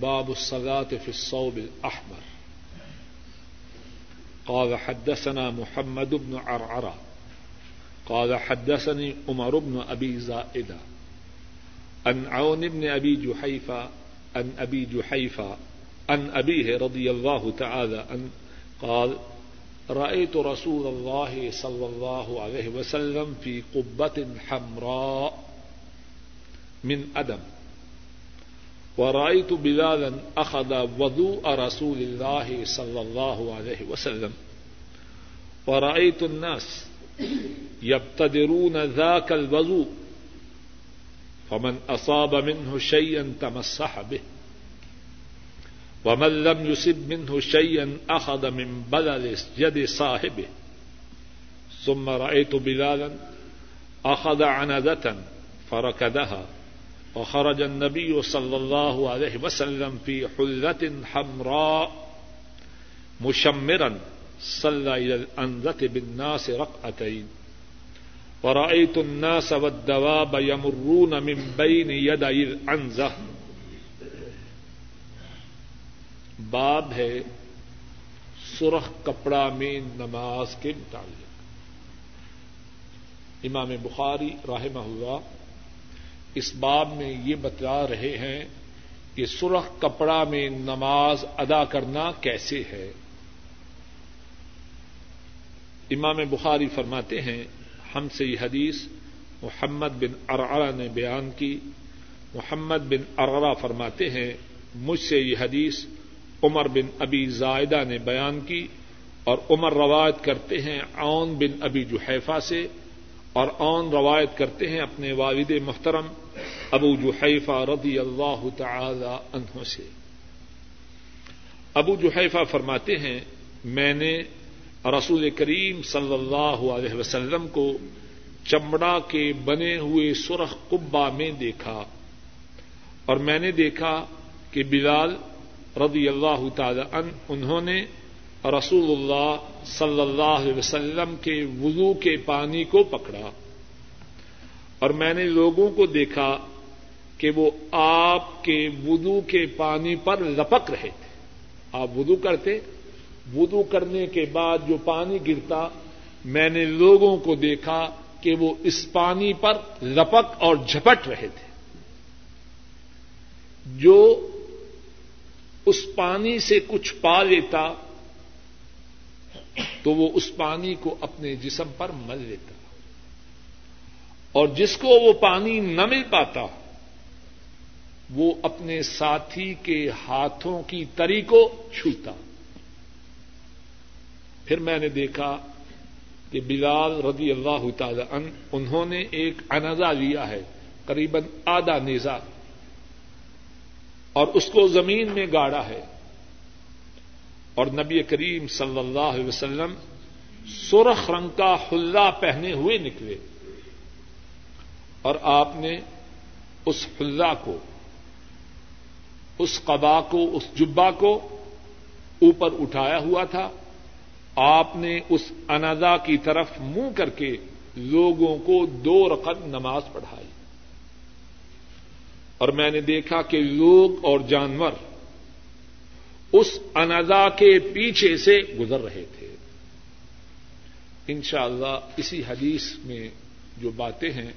باب الصلاة في الصوب الأحمر. قال حدثنا محمد بن عرعرة. قال حدثني عمر بن أبي زائدة. عن عون بن أبي جحيفة، عن أبي جحيفة، عن أبيه رضي الله تعالى عن قال رأيت رسول الله صلى الله عليه وسلم في قبة حمراء من أدم. ورأيت بلالا أخذ وضوء رسول الله صلى الله عليه وسلم. ورأيت الناس يبتدرون ذاك الوضوء، فمن أصاب منه شيئا تمسح به. ومن لم يصب منه شيئا أخذ من بلل يد صاحبه. ثم رأيت بلالا أخذ عنزة فركدها. وخرج النبي صلى الله عليه وسلم في حلة حمراء مشمرا صلى إلى الأنذة بالناس رقعتين. ورأيت الناس والدواب يمرون من بين يدي الأنذة. باب ہے سرخ کپڑا میں نماز کے متعلق. امام بخاری رحمہ اللہ اس باب میں یہ بتا رہے ہیں کہ سرخ کپڑا میں نماز ادا کرنا کیسے ہے۔ امام بخاری فرماتے ہیں، ہم سے یہ حدیث محمد بن ارعرا نے بیان کی۔ محمد بن ارعرا فرماتے ہیں، مجھ سے یہ حدیث عمر بن ابی زائدہ نے بیان کی اور عمر روایت کرتے ہیں اون بن ابی جوحیفہ سے اور اون روایت کرتے ہیں اپنے والد محترم ابو جوحیفہ رضی اللہ تعالی عنہ سے۔ ابو جوحیفہ فرماتے ہیں، میں نے رسول کریم صلی اللہ علیہ وسلم کو چمڑا کے بنے ہوئے سرخ قبا میں دیکھا۔ اور میں نے دیکھا کہ بلال رضی اللہ تعالی عنہ، انہوں نے رسول اللہ صلی اللہ علیہ وسلم کے وضو کے پانی کو پکڑا۔ اور میں نے لوگوں کو دیکھا کہ وہ آپ کے وضو کے پانی پر لپک رہے تھے۔ آپ وضو کرتے، وضو کرنے کے بعد جو پانی گرتا، میں نے لوگوں کو دیکھا کہ وہ اس پانی پر لپک اور جھپٹ رہے تھے۔ جو اس پانی سے کچھ پا لیتا، تو وہ اس پانی کو اپنے جسم پر مل لیتا۔ اور جس کو وہ پانی نہ مل پاتا ہو وہ اپنے ساتھی کے ہاتھوں کی تری کو چھوتا۔ پھر میں نے دیکھا کہ بلال رضی اللہ تعالی عنہ، انہوں نے ایک انزا لیا ہے قریب آدھا نیزا اور اس کو زمین میں گاڑا ہے۔ اور نبی کریم صلی اللہ علیہ وسلم سرخ رنگ کا حلہ پہنے ہوئے نکلے۔ اور آپ نے اس حلہ کو اس قبا کو، اس جبا کو اوپر اٹھایا ہوا تھا۔ آپ نے اس انزا کی طرف منہ کر کے لوگوں کو دو رقم نماز پڑھائی۔ اور میں نے دیکھا کہ لوگ اور جانور اس انزا کے پیچھے سے گزر رہے تھے۔ انشاءاللہ اللہ اسی حدیث میں جو باتیں ہیں،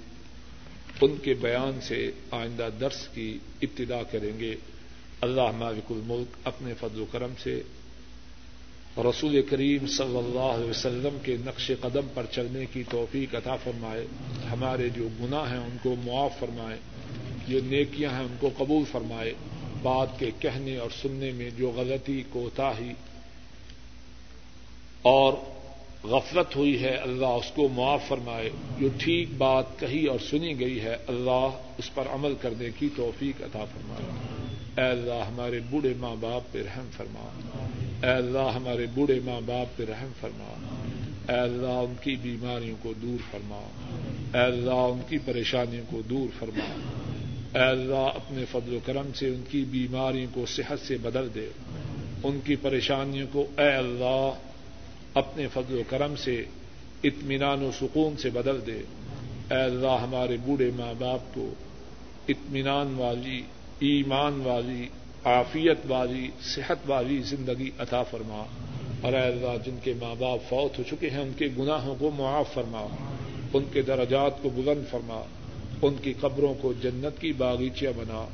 ان کے بیان سے آئندہ درس کی ابتدا کریں گے۔ اللہ مالک الملک اپنے فضل و کرم سے رسول کریم صلی اللہ علیہ وسلم کے نقش قدم پر چلنے کی توفیق عطا فرمائے، ہمارے جو گناہ ہیں ان کو معاف فرمائے، جو نیکیاں ہیں ان کو قبول فرمائے بات کے کہنے اور سننے میں جو غلطی، کوتاہی اور غفلت ہوئی ہے، اللہ اس کو معاف فرمائے۔ جو ٹھیک بات کہی اور سنی گئی ہے، اللہ اس پر عمل کرنے کی توفیق عطا فرمائے۔ اے اللہ ہمارے بوڑھے ماں باپ پہ رحم فرما۔ اے اللہ ہمارے بوڑھے ماں باپ پہ رحم فرما۔ اے اللہ ان کی بیماریوں کو دور فرما۔ اے اللہ ان کی پریشانیوں کو دور فرما۔ اے اللہ اپنے فضل و کرم سے ان کی بیماریوں کو صحت سے بدل دے۔ ان کی پریشانیوں کو اے اللہ اپنے فضل و کرم سے، اطمینان و سکون سے بدل دے۔ اے اللہ ہمارے بوڑھے ماں باپ کو اطمینان والی ایمان والی، عافیت والی، صحت والی زندگی عطا فرما۔ اور اے اللہ، جن کے ماں باپ فوت ہو چکے ہیں، ان کے گناہوں کو معاف فرما۔ ان کے درجات کو بلند فرما۔ ان کی قبروں کو جنت کی باغیچیاں بنا۔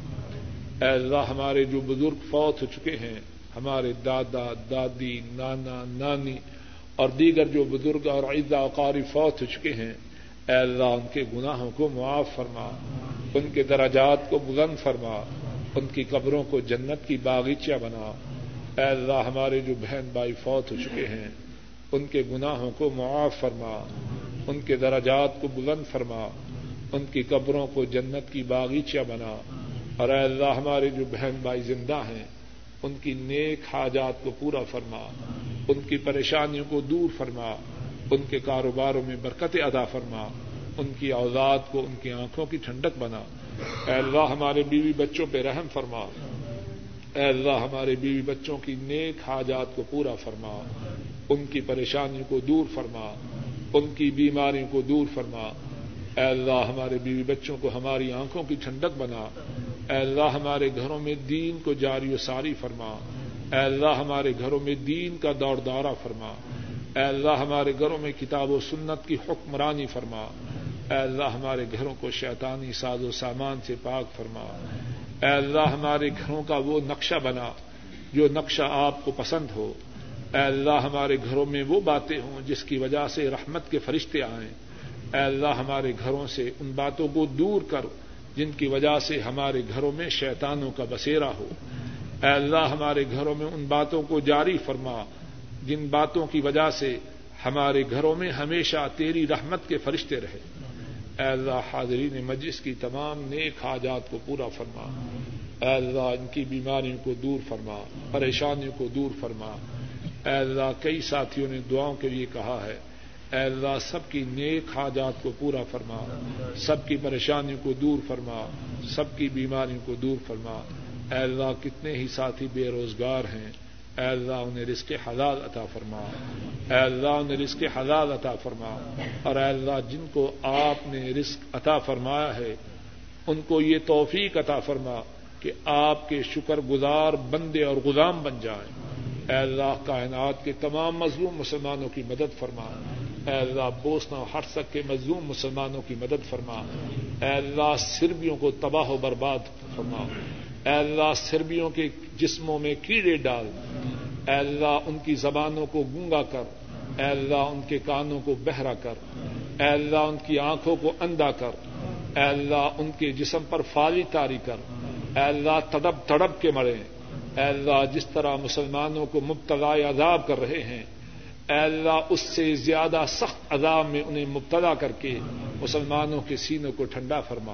اے اللہ، ہمارے جو بزرگ فوت ہو چکے ہیں، ہمارے دادا، دادی، نانا، نانی اور دیگر جو بزرگ اور عیدا قاری فوت ہو چکے ہیں، اے اللہ، ان کے گناہوں کو معاف فرما۔ ان کے دراجات کو بلند فرما ان کی قبروں کو جنت کی باغیچیاں بنا۔ اے اللہ، ہمارے جو بہن بھائی فوت ہو چکے ہیں، ان کے گناہوں کو معاف فرما۔ ان کے دراجات کو بلند فرما۔ ان کی قبروں کو جنت کی باغیچہ بنا۔ اور اے اللہ، ہمارے جو بہن بھائی زندہ ہیں، ان کی نیک حاجات کو پورا فرما۔ ان کی پریشانیوں کو دور فرما۔ ان کے کاروباروں میں برکت ادا فرما۔ ان کی اوزاد کو، ان کی آنکھوں کی ٹھنڈک بنا۔ اے اللہ، ہمارے بیوی بچوں پہ رحم فرما۔ اے اللہ، ہمارے بیوی بچوں کی نیک حاجات کو پورا فرما۔ ان کی پریشانیوں کو دور فرما۔ ان کی بیماریوں کو دور فرما۔ اے اللہ، ہمارے بیوی بچوں کو ہماری آنکھوں کی ٹھنڈک بنا۔ اے اللہ، ہمارے گھروں میں دین کو جاری و ساری فرما۔ اے اللہ، ہمارے گھروں میں دین کا دور دورہ فرما۔ اے اللہ ہمارے گھروں میں کتاب و سنت کی حکمرانی فرما۔ اے اللہ ہمارے گھروں کو شیطانی ساز و سامان سے پاک فرما۔ اے اللہ ہمارے گھروں کا وہ نقشہ بنا جو نقشہ آپ کو پسند ہو۔ اے اللہ ہمارے گھروں میں وہ باتیں ہوں جس کی وجہ سے رحمت کے فرشتے آئیں۔ اے اللہ ہمارے گھروں سے ان باتوں کو دور کر جن کی وجہ سے ہمارے گھروں میں شیطانوں کا بسیرا ہو۔ اے اللہ ہمارے گھروں میں ان باتوں کو جاری فرما۔ جن باتوں کی وجہ سے ہمارے گھروں میں ہمیشہ تیری رحمت کے فرشتے رہے۔ اے اللہ حاضرین مجلس کی تمام نیک حاجات کو پورا فرما۔ اے اللہ ان کی بیماریوں کو دور فرما، پریشانیوں کو دور فرما۔ اے اللہ کئی ساتھیوں نے دعاؤں کے لیے کہا ہے۔ اے اللہ سب کی نیک حاجات کو پورا فرما۔ سب کی پریشانیوں کو دور فرما۔ سب کی بیماریوں کو دور فرما۔ اے اللہ کتنے ہی ساتھی بے روزگار ہیں۔ اے اللہ انہیں رزق حلال عطا فرما. اے اللہ انہیں رزق حلال عطا فرما. اور اے اللہ جن کو آپ نے رزق عطا فرمایا ہے، ان کو یہ توفیق عطا فرما کہ آپ کے شکر گزار بندے اور غلام بن جائیں۔ اے اللہ کائنات کے تمام مظلوم مسلمانوں کی مدد فرما۔ اے اللہ بوسنا ہٹسک کے مظلوم مسلمانوں کی مدد فرما۔ اے اللہ سربیوں کو تباہ و برباد فرما۔ اے اللہ سربیوں کے جسموں میں کیڑے ڈال۔ اے اللہ ان کی زبانوں کو گونگا کر۔ اے اللہ ان کے کانوں کو بہرا کر۔ اے اللہ ان کی آنکھوں کو اندھا کر۔ اے اللہ ان کے جسم پر فالی تاری کر۔ اے اللہ تڑپ تڑپ کے مرے۔ اے اللہ جس طرح مسلمانوں کو مبتلا عذاب کر رہے ہیں اے اللہ، اس سے زیادہ سخت عذاب میں انہیں مبتلا کر کے مسلمانوں کے سینوں کو ٹھنڈا فرما۔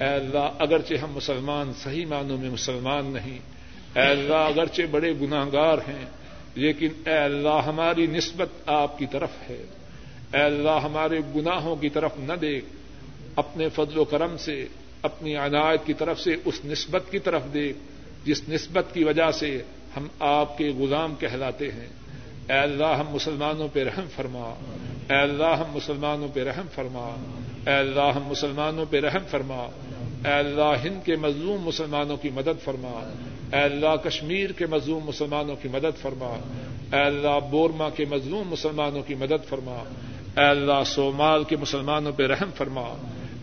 اے اللہ، اگرچہ ہم مسلمان صحیح معنوں میں مسلمان نہیں، اے اللہ، اگرچہ بڑے گناہ گار ہیں، لیکن اے اللہ، ہماری نسبت آپ کی طرف ہے۔ اے اللہ، ہمارے گناہوں کی طرف نہ دیکھ، اپنے فضل و کرم سے، اپنی عنایت کی طرف سے اس نسبت کی طرف دیکھ، جس نسبت کی وجہ سے ہم آپ کے غلام کہلاتے ہیں۔ اے اللہ ہم مسلمانوں پہ رحم فرما۔ اے اللہ ہم مسلمانوں پہ رحم فرما۔ اے اللہ ہم مسلمانوں پہ رحم فرما۔ اے اللہ ہند کے مظلوم مسلمانوں کی مدد فرما۔ اے اللہ کشمیر کے مظلوم مسلمانوں کی مدد فرما۔ اے اللہ بورما کے مظلوم مسلمانوں کی مدد فرما۔ اے اللہ سومال کے مسلمانوں پہ رحم فرما۔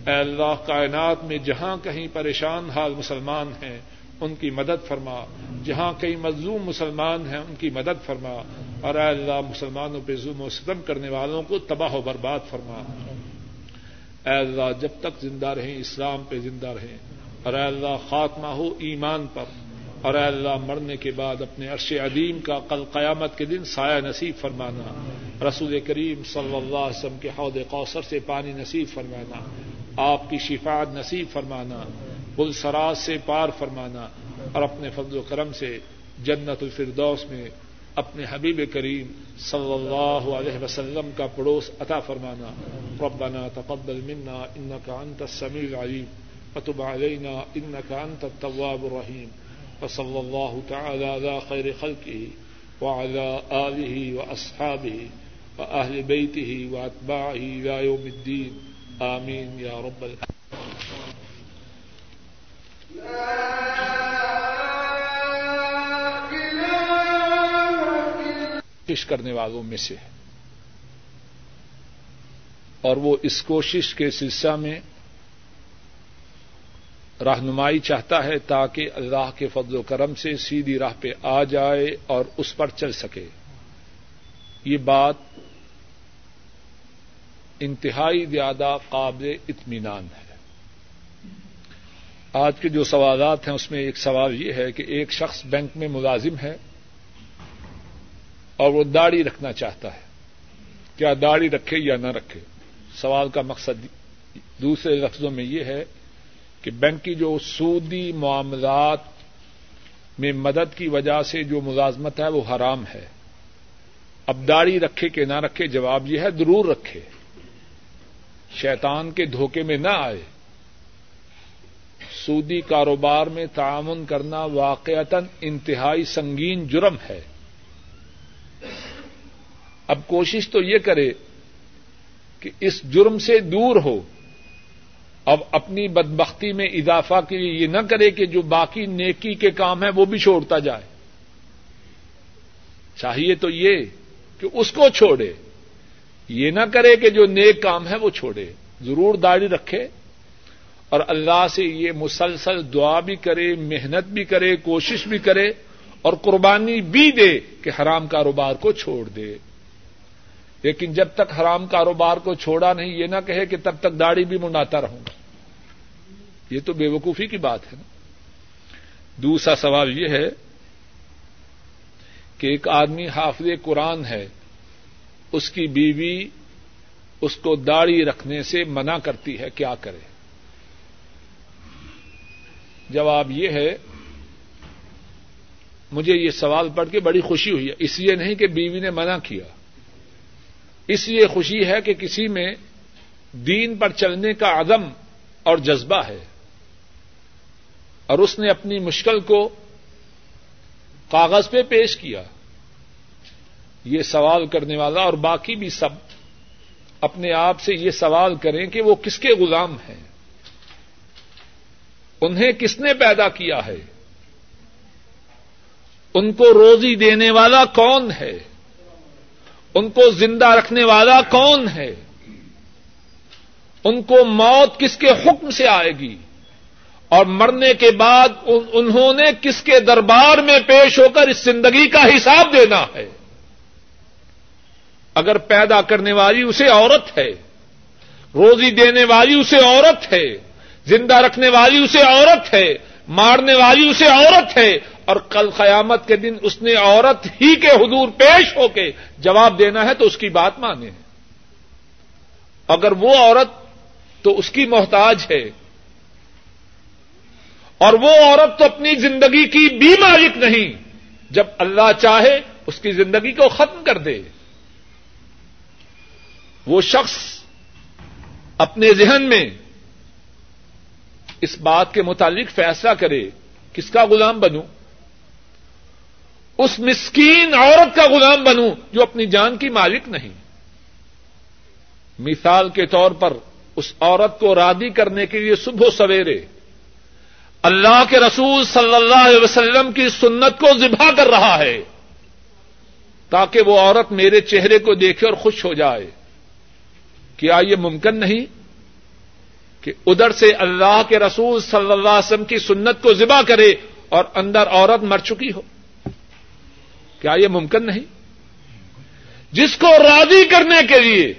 اے اللہ کائنات میں جہاں کہیں پریشان حال مسلمان ہیں ان کی مدد فرما۔ جہاں کئی مظلوم مسلمان ہیں، ان کی مدد فرما۔ اور اے اللہ، مسلمانوں پہ ظلم و ستم کرنے والوں کو تباہ و برباد فرما۔ اے اللہ، جب تک زندہ رہیں، اسلام پہ زندہ رہیں۔ اور اے اللہ، خاتمہ ہو ایمان پر۔ اور اے اللہ، مرنے کے بعد اپنے عرش عدیم کا کل قیامت کے دن سایہ نصیب فرمانا۔ رسول کریم صلی اللہ علیہ وسلم کے حوض کوثر سے پانی نصیب فرمانا۔ آپ کی شفاعت نصیب فرمانا۔ پل سراز سے پار فرمانا اور اپنے فضل و کرم سے جنت الفردوس میں اپنے حبیب کریم صلی اللہ علیہ وسلم کا پڑوس عطا فرمانا۔ ربنا تقبل منا انك انت السميع العليم وتب علينا انك انت التواب الرحيم وصلى الله تعالى على خير خلقه وعلى آله وأصحابه وأهل بيته وأتباعه إلى يوم الدين آمین یا رب العالمين کوشش کرنے والوں میں سے اور وہ اس کوشش کے سلسلہ میں رہنمائی چاہتا ہے تاکہ اللہ کے فضل و کرم سے سیدھی راہ پہ آ جائے اور اس پر چل سکے۔ یہ بات انتہائی زیادہ قابل اطمینان ہے۔ آج کے جو سوالات ہیں، اس میں ایک سوال یہ ہے کہ ایک شخص بینک میں ملازم ہے اور وہ داڑھی رکھنا چاہتا ہے۔ کیا داڑھی رکھے یا نہ رکھے؟ سوال کا مقصد دوسرے لفظوں میں یہ ہے کہ بینک کی جو سودی معاملات میں مدد کی وجہ سے جو ملازمت ہے، وہ حرام ہے۔ اب داڑھی رکھے کہ نہ رکھے؟ جواب یہ ہے، ضرور رکھے۔ شیطان کے دھوکے میں نہ آئے۔ سودی کاروبار میں تعاون کرنا واقعتا انتہائی سنگین جرم ہے۔ اب کوشش تو یہ کرے کہ اس جرم سے دور ہو۔ اب اپنی بدبختی میں اضافہ کے لیے یہ نہ کرے کہ جو باقی نیکی کے کام ہیں وہ بھی چھوڑتا جائے۔ چاہیے تو یہ کہ اس کو چھوڑے۔ یہ نہ کرے کہ جو نیک کام ہے وہ چھوڑے۔ ضرور داڑھی رکھے۔ اور اللہ سے یہ مسلسل دعا بھی کرے، محنت بھی کرے، کوشش بھی کرے اور قربانی بھی دے کہ حرام کاروبار کو چھوڑ دے۔ لیکن جب تک حرام کاروبار کو چھوڑا نہیں، یہ نہ کہے کہ تب تک داڑھی بھی منڈاتا رہوں گا۔ یہ تو بے وقوفی کی بات ہے نا۔ دوسرا سوال یہ ہے کہ ایک آدمی حافظ قرآن ہے، اس کی بیوی اس کو داڑھی رکھنے سے منع کرتی ہے، کیا کرے؟ جواب یہ ہے، مجھے یہ سوال پڑھ کے بڑی خوشی ہوئی ہے۔ اس لیے نہیں کہ بیوی نے منع کیا۔ اس لیے خوشی ہے کہ کسی میں دین پر چلنے کا عدم اور جذبہ ہے۔ اور اس نے اپنی مشکل کو کاغذ پہ پیش کیا۔ یہ سوال کرنے والا اور باقی بھی سب اپنے آپ سے یہ سوال کریں کہ وہ کس کے غلام ہیں؟ انہیں کس نے پیدا کیا ہے؟ ان کو روزی دینے والا کون ہے؟ ان کو زندہ رکھنے والا کون ہے؟ ان کو موت کس کے حکم سے آئے گی؟ اور مرنے کے بعد انہوں نے کس کے دربار میں پیش ہو کر اس زندگی کا حساب دینا ہے؟ اگر پیدا کرنے والی اسے عورت ہے، روزی دینے والی اسے عورت ہے زندہ رکھنے والی اسے عورت ہے، مارنے والی اسے عورت ہے، اور کل قیامت کے دن اس نے عورت ہی کے حضور پیش ہو کے جواب دینا ہے تو اس کی بات مانے اگر وہ عورت تو اس کی محتاج ہے، اور وہ عورت تو اپنی زندگی کی بھی مالک نہیں، جب اللہ چاہے اس کی زندگی کو ختم کر دے۔ وہ شخص اپنے ذہن میں اس بات کے متعلق فیصلہ کرے کس کا غلام بنوں؟ اس مسکین عورت کا غلام بنوں جو اپنی جان کی مالک نہیں۔ مثال کے طور پر اس عورت کو رادی کرنے کے لیے صبح و سویرے اللہ کے رسول صلی اللہ علیہ وسلم کی سنت کو ذبح کر رہا ہے تاکہ وہ عورت میرے چہرے کو دیکھے اور خوش ہو جائے۔ کیا یہ ممکن نہیں؟ کہ ادھر سے اللہ کے رسول صلی اللہ علیہ وسلم کی سنت کو ذبح کرے اور اندر عورت مر چکی ہو۔ کیا یہ ممکن نہیں؟ جس کو راضی کرنے کے لیے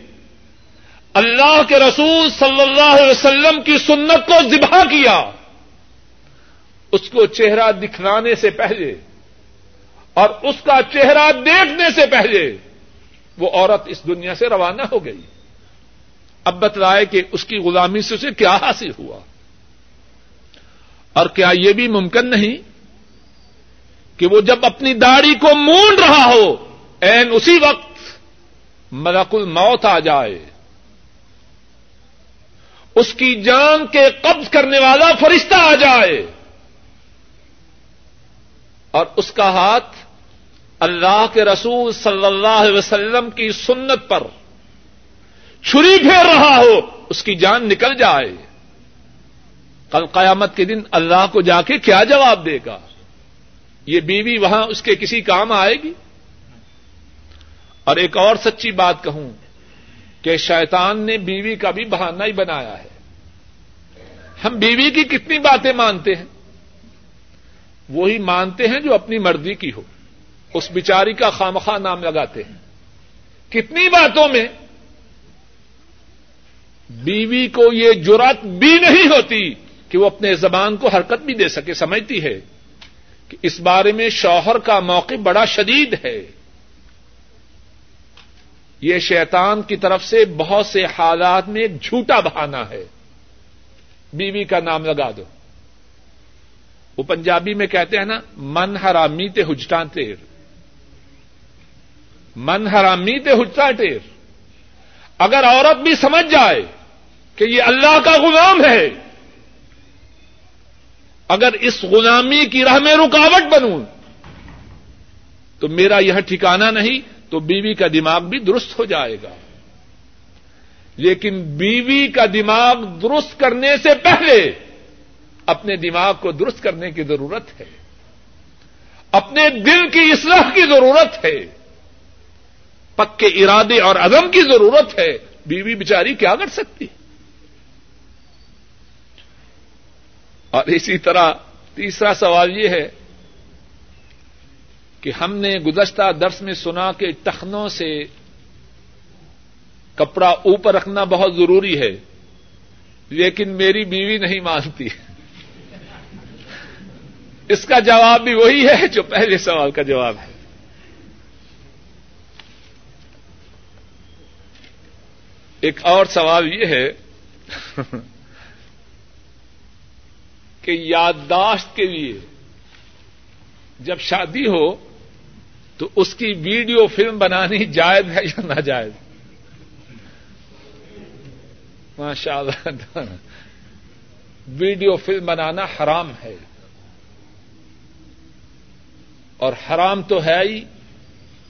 اللہ کے رسول صلی اللہ علیہ وسلم کی سنت کو ذبح کیا، اس کو چہرہ دکھلانے سے پہلے اور اس کا چہرہ دیکھنے سے پہلے وہ عورت اس دنیا سے روانہ ہو گئی۔ اب بتلائے کہ اس کی غلامی سے اسے کیا حاصل ہوا؟ اور کیا یہ بھی ممکن نہیں کہ وہ جب اپنی داڑھی کو مونڈ رہا ہو، این اسی وقت ملک الموت آ جائے۔ اس کی جان کے قبض کرنے والا فرشتہ آ جائے۔ اور اس کا ہاتھ اللہ کے رسول صلی اللہ علیہ وسلم کی سنت پر۔ چھری پھیر رہا ہو، اس کی جان نکل جائے۔ کل قیامت کے دن اللہ کو جا کے کیا جواب دے گا؟ یہ بیوی وہاں اس کے کسی کام آئے گی؟ اور ایک اور سچی بات کہوں کہ شیطان نے بیوی کا بھی بہانہ ہی بنایا ہے۔ ہم بیوی کی کتنی باتیں مانتے ہیں؟ وہی مانتے ہیں جو اپنی مرضی کی ہو۔ اس بچاری کا خامخواہ نام لگاتے ہیں۔ کتنی باتوں میں بیوی کو یہ جرات بھی نہیں ہوتی کہ وہ اپنے زبان کو حرکت بھی دے سکے، سمجھتی ہے کہ اس بارے میں شوہر کا موقع بڑا شدید ہے۔ یہ شیطان کی طرف سے بہت سے حالات میں ایک جھوٹا بہانا ہے۔ بیوی کا نام لگا دو۔ وہ پنجابی میں کہتے ہیں نا، من حرامی تے ہجٹا تیر۔ من حرامی تے ہجتا ٹیر اگر عورت بھی سمجھ جائے کہ یہ اللہ کا غلام ہے۔ اگر اس غلامی کی راہ میں رکاوٹ بنوں، تو میرا یہ ٹھکانا نہیں، تو بیوی کا دماغ بھی درست ہو جائے گا۔ لیکن بیوی کا دماغ درست کرنے سے پہلے اپنے دماغ کو درست کرنے کی ضرورت ہے۔ اپنے دل کی اصلاح کی ضرورت ہے۔ پکے ارادے اور عدم کی ضرورت ہے۔ بیوی بیچاری کیا کر سکتی؟ ہے اور اسی طرح تیسرا سوال یہ ہے کہ ہم نے گزشتہ درس میں سنا کہ ٹخنوں سے کپڑا اوپر رکھنا بہت ضروری ہے، لیکن میری بیوی نہیں مانتی۔ اس کا جواب بھی وہی ہے جو پہلے سوال کا جواب ہے۔ ایک اور سوال یہ ہے کہ یادداشت کے لیے جب شادی ہو تو اس کی ویڈیو فلم بنانی جائز ہے یا ناجائز؟ ماشاء اللہ ویڈیو فلم بنانا حرام ہے۔ اور حرام تو ہے ہی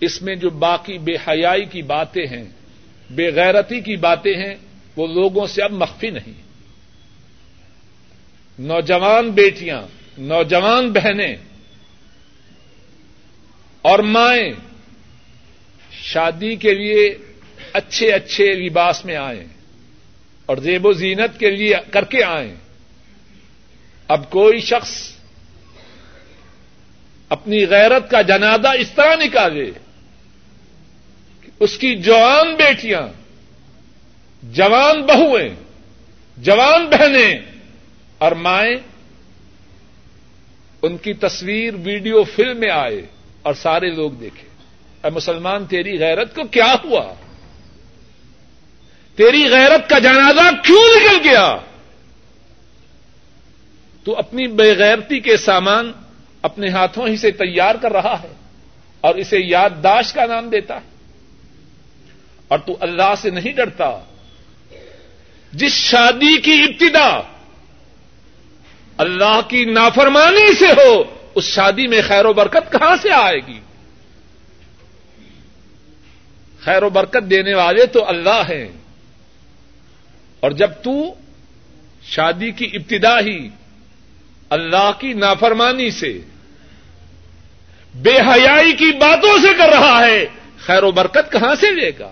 اس میں جو باقی بے حیائی کی باتیں ہیں، بے غیرتی کی باتیں ہیں، وہ لوگوں سے اب مخفی نہیں۔ نوجوان بیٹیاں، نوجوان بہنیں اور مائیں شادی کے لیے اچھے اچھے لباس میں آئیں اور زیب و زینت کے لیے کر کے آئیں۔ اب کوئی شخص اپنی غیرت کا جنازہ اس طرح نکالے کہ اس کی جوان بیٹیاں، جوان بہویں جوان بہنیں اور مائیں ان کی تصویر، ویڈیو فلم میں آئے اور سارے لوگ دیکھے۔ اے مسلمان، تیری غیرت کو کیا ہوا؟ تیری غیرت کا جنازہ کیوں نکل گیا؟ تو اپنی بےغیرتی کے سامان اپنے ہاتھوں ہی سے تیار کر رہا ہے اور اسے یادداشت کا نام دیتا ہے۔ اور تو اللہ سے نہیں ڈرتا۔ جس شادی کی ابتدا اللہ کی نافرمانی سے ہو، اس شادی میں خیر و برکت کہاں سے آئے گی؟ خیر و برکت دینے والے تو اللہ ہیں۔ اور جب تو شادی کی ابتدا ہی اللہ کی نافرمانی سے، بے حیائی کی باتوں سے کر رہا ہے، خیر و برکت کہاں سے لے گا؟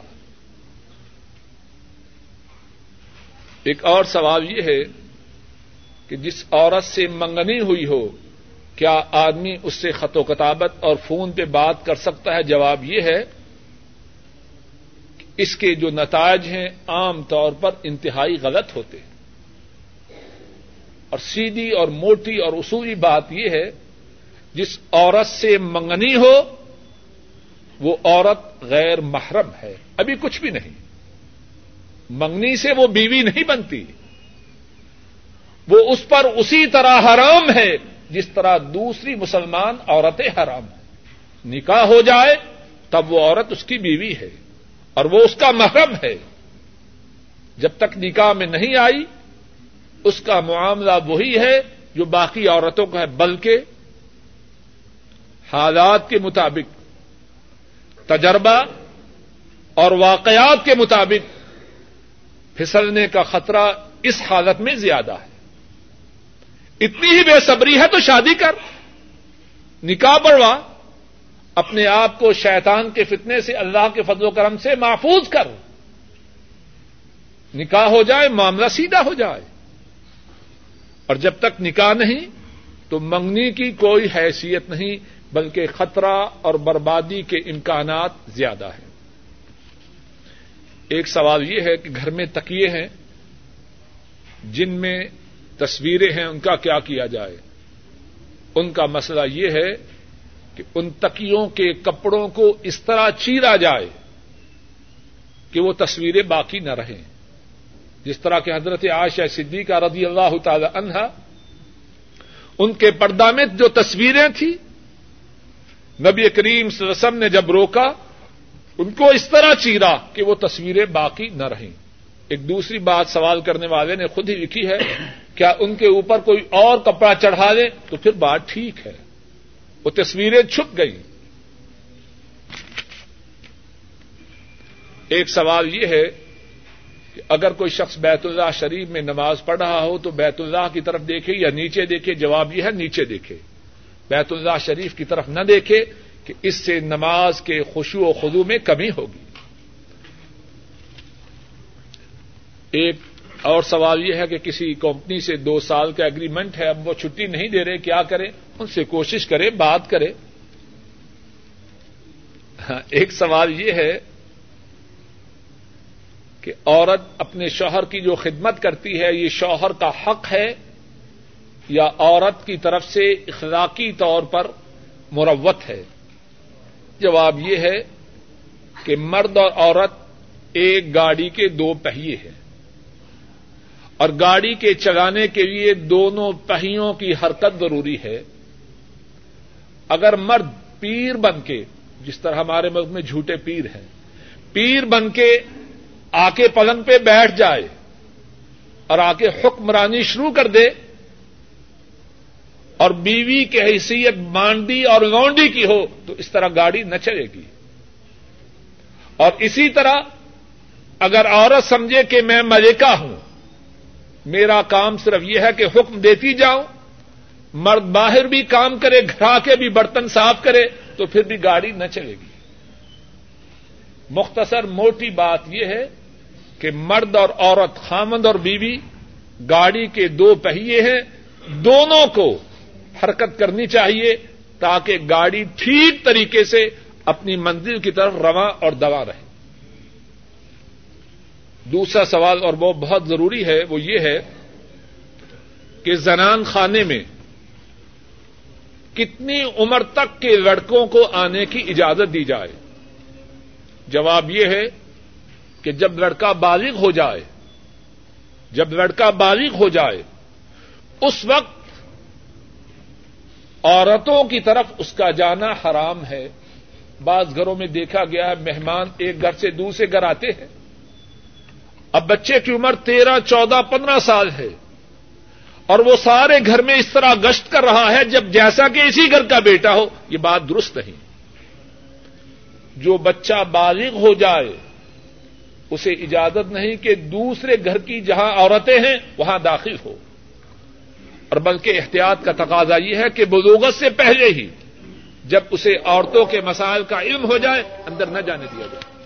ایک اور سوال یہ ہے کہ جس عورت سے منگنی ہوئی ہو، کیا آدمی اس سے خط و کتابت اور فون پہ بات کر سکتا ہے؟ جواب یہ ہے کہ اس کے جو نتائج ہیں عام طور پر انتہائی غلط ہوتے ہیں۔ اور سیدھی اور موٹی اور اصولی بات یہ ہے، جس عورت سے منگنی ہو، وہ عورت غیر محرم ہے۔ ابھی کچھ بھی نہیں۔ منگنی سے وہ بیوی نہیں بنتی۔ وہ اس پر اسی طرح حرام ہے جس طرح دوسری مسلمان عورتیں حرام ہیں۔ نکاح ہو جائے تب وہ عورت اس کی بیوی ہے اور وہ اس کا محرم ہے۔ جب تک نکاح میں نہیں آئی، اس کا معاملہ وہی ہے جو باقی عورتوں کا ہے، بلکہ حالات کے مطابق، تجربہ اور واقعات کے مطابق پھسلنے کا خطرہ اس حالت میں زیادہ ہے۔ اتنی ہی بے صبری ہے تو شادی کر۔ نکاح بڑھوا۔ اپنے آپ کو شیطان کے فتنے سے اللہ کے فضل و کرم سے محفوظ کر۔ نکاح ہو جائے، معاملہ سیدھا ہو جائے۔ اور جب تک نکاح نہیں، تو منگنی کی کوئی حیثیت نہیں، بلکہ خطرہ اور بربادی کے امکانات زیادہ ہیں۔ ایک سوال یہ ہے کہ گھر میں تکیے ہیں، جن میں تصویریں ہیں، ان کا کیا کیا جائے؟ ان کا مسئلہ یہ ہے کہ ان تکیوں کے کپڑوں کو اس طرح چیرا جائے کہ وہ تصویریں باقی نہ رہیں۔ جس طرح کہ حضرت عائشہ صدیقہ رضی اللہ تعالی عنہا ان کے پردہ میں جو تصویریں تھیں، نبی کریم صلی اللہ علیہ وسلم نے جب روکا، ان کو اس طرح چیرا کہ وہ تصویریں باقی نہ رہیں۔ ایک دوسری بات سوال کرنے والے نے خود ہی لکھی ہے کیا ان کے اوپر کوئی اور کپڑا چڑھا دے؟ تو پھر بات ٹھیک ہے۔ وہ تصویریں چھپ گئی ایک سوال یہ ہے کہ اگر کوئی شخص بیت اللہ شریف میں نماز پڑھ رہا ہو تو بیت اللہ کی طرف دیکھے یا نیچے دیکھے؟ جواب یہ ہے نیچے دیکھے۔ بیت اللہ شریف کی طرف نہ دیکھے کہ اس سے نماز کے خوشو و خدو میں کمی ہوگی۔ ایک اور سوال یہ ہے کہ کسی کمپنی سے دو سال کا اگریمنٹ ہے، اب وہ چھٹی نہیں دے رہے، کیا کرے ان سے کوشش کرے بات کرے ایک سوال یہ ہے کہ عورت اپنے شوہر کی جو خدمت کرتی ہے، یہ شوہر کا حق ہے یا عورت کی طرف سے اخلاقی طور پر مروت ہے؟ جواب یہ ہے کہ مرد اور عورت ایک گاڑی کے دو پہیے ہیں۔ اور گاڑی کے چلانے کے لیے دونوں پہیوں کی حرکت ضروری ہے۔ اگر مرد پیر بن کے، جس طرح ہمارے ملک میں جھوٹے پیر ہیں، پیر بن کے آ کے پلنگ پہ بیٹھ جائے اور آ کے حکمرانی شروع کر دے اور بیوی کی حیثیت مانڈی اور لونڈی کی ہو، تو اس طرح گاڑی نہ چلے گی۔ اور اسی طرح اگر عورت سمجھے کہ میں ملکہ ہوں میرا کام صرف یہ ہے کہ حکم دیتی جاؤ مرد باہر بھی کام کرے گھر آ کے بھی برتن صاف کرے، تو پھر بھی گاڑی نہ چلے گی۔ مختصر موٹی بات یہ ہے کہ مرد اور عورت، خامند اور بیوی، گاڑی کے دو پہیے ہیں۔ دونوں کو حرکت کرنی چاہیے تاکہ گاڑی ٹھیک طریقے سے اپنی منزل کی طرف رواں اور دوا رہے۔ دوسرا سوال اور وہ بہت ضروری ہے، وہ یہ ہے کہ زنان خانے میں کتنی عمر تک کے لڑکوں کو آنے کی اجازت دی جائے؟ جواب یہ ہے کہ جب لڑکا بالغ ہو جائے، جب لڑکا بالغ ہو جائے، اس وقت عورتوں کی طرف اس کا جانا حرام ہے۔ بعض گھروں میں دیکھا گیا ہے، مہمان ایک گھر سے دوسرے گھر آتے ہیں۔ اب بچے کی عمر تیرہ، چودہ، پندرہ سال ہے۔ اور وہ سارے گھر میں اس طرح گشت کر رہا ہے جب جیسا کہ اسی گھر کا بیٹا ہو، یہ بات درست نہیں۔ جو بچہ بالغ ہو جائے، اسے اجازت نہیں کہ دوسرے گھر کی جہاں عورتیں ہیں، وہاں داخل ہو۔ اور بلکہ احتیاط کا تقاضا یہ ہے کہ بزوگت سے پہلے ہی جب اسے عورتوں کے مسائل کا علم ہو جائے، اندر نہ جانے دیا جائے۔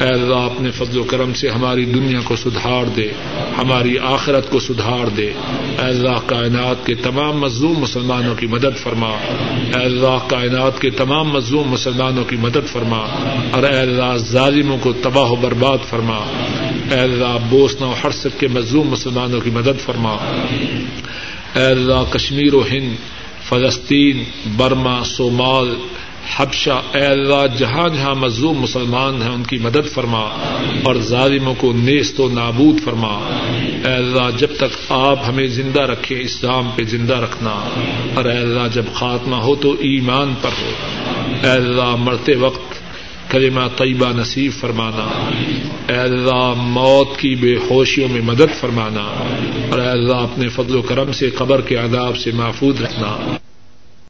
اے اللہ، اپنے فضل و کرم سے ہماری دنیا کو سدھار دے، ہماری آخرت کو سدھار دے۔ اے اللہ، کائنات کے تمام مظلوم مسلمانوں کی مدد فرما۔ اے اللہ، کائنات کے تمام مظلوم مسلمانوں کی مدد فرما۔ اور اے اللہ، ظالموں کو تباہ و برباد فرما۔ اے اللہ، بوسنا و حرسک کے مظلوم مسلمانوں کی مدد فرما۔ اے اللہ، کشمیر و ہند، فلسطین، برما، صومال حبشہ، اے اللہ، جہاں جہاں مظلوم مسلمان ہیں، ان کی مدد فرما اور ظالموں کو نیست و نابود فرما۔ اے اللہ، جب تک آپ ہمیں زندہ رکھے اسلام پہ زندہ رکھنا۔ اور اے اللہ، جب خاتمہ ہو تو ایمان پر ہو۔ اے اللہ، مرتے وقت کلمہ طیبہ نصیب فرمانا۔ اے اللہ، موت کی بے ہوشیوں میں مدد فرمانا۔ اور اے اللہ، اپنے فضل و کرم سے، قبر کے عذاب سے محفوظ رکھنا۔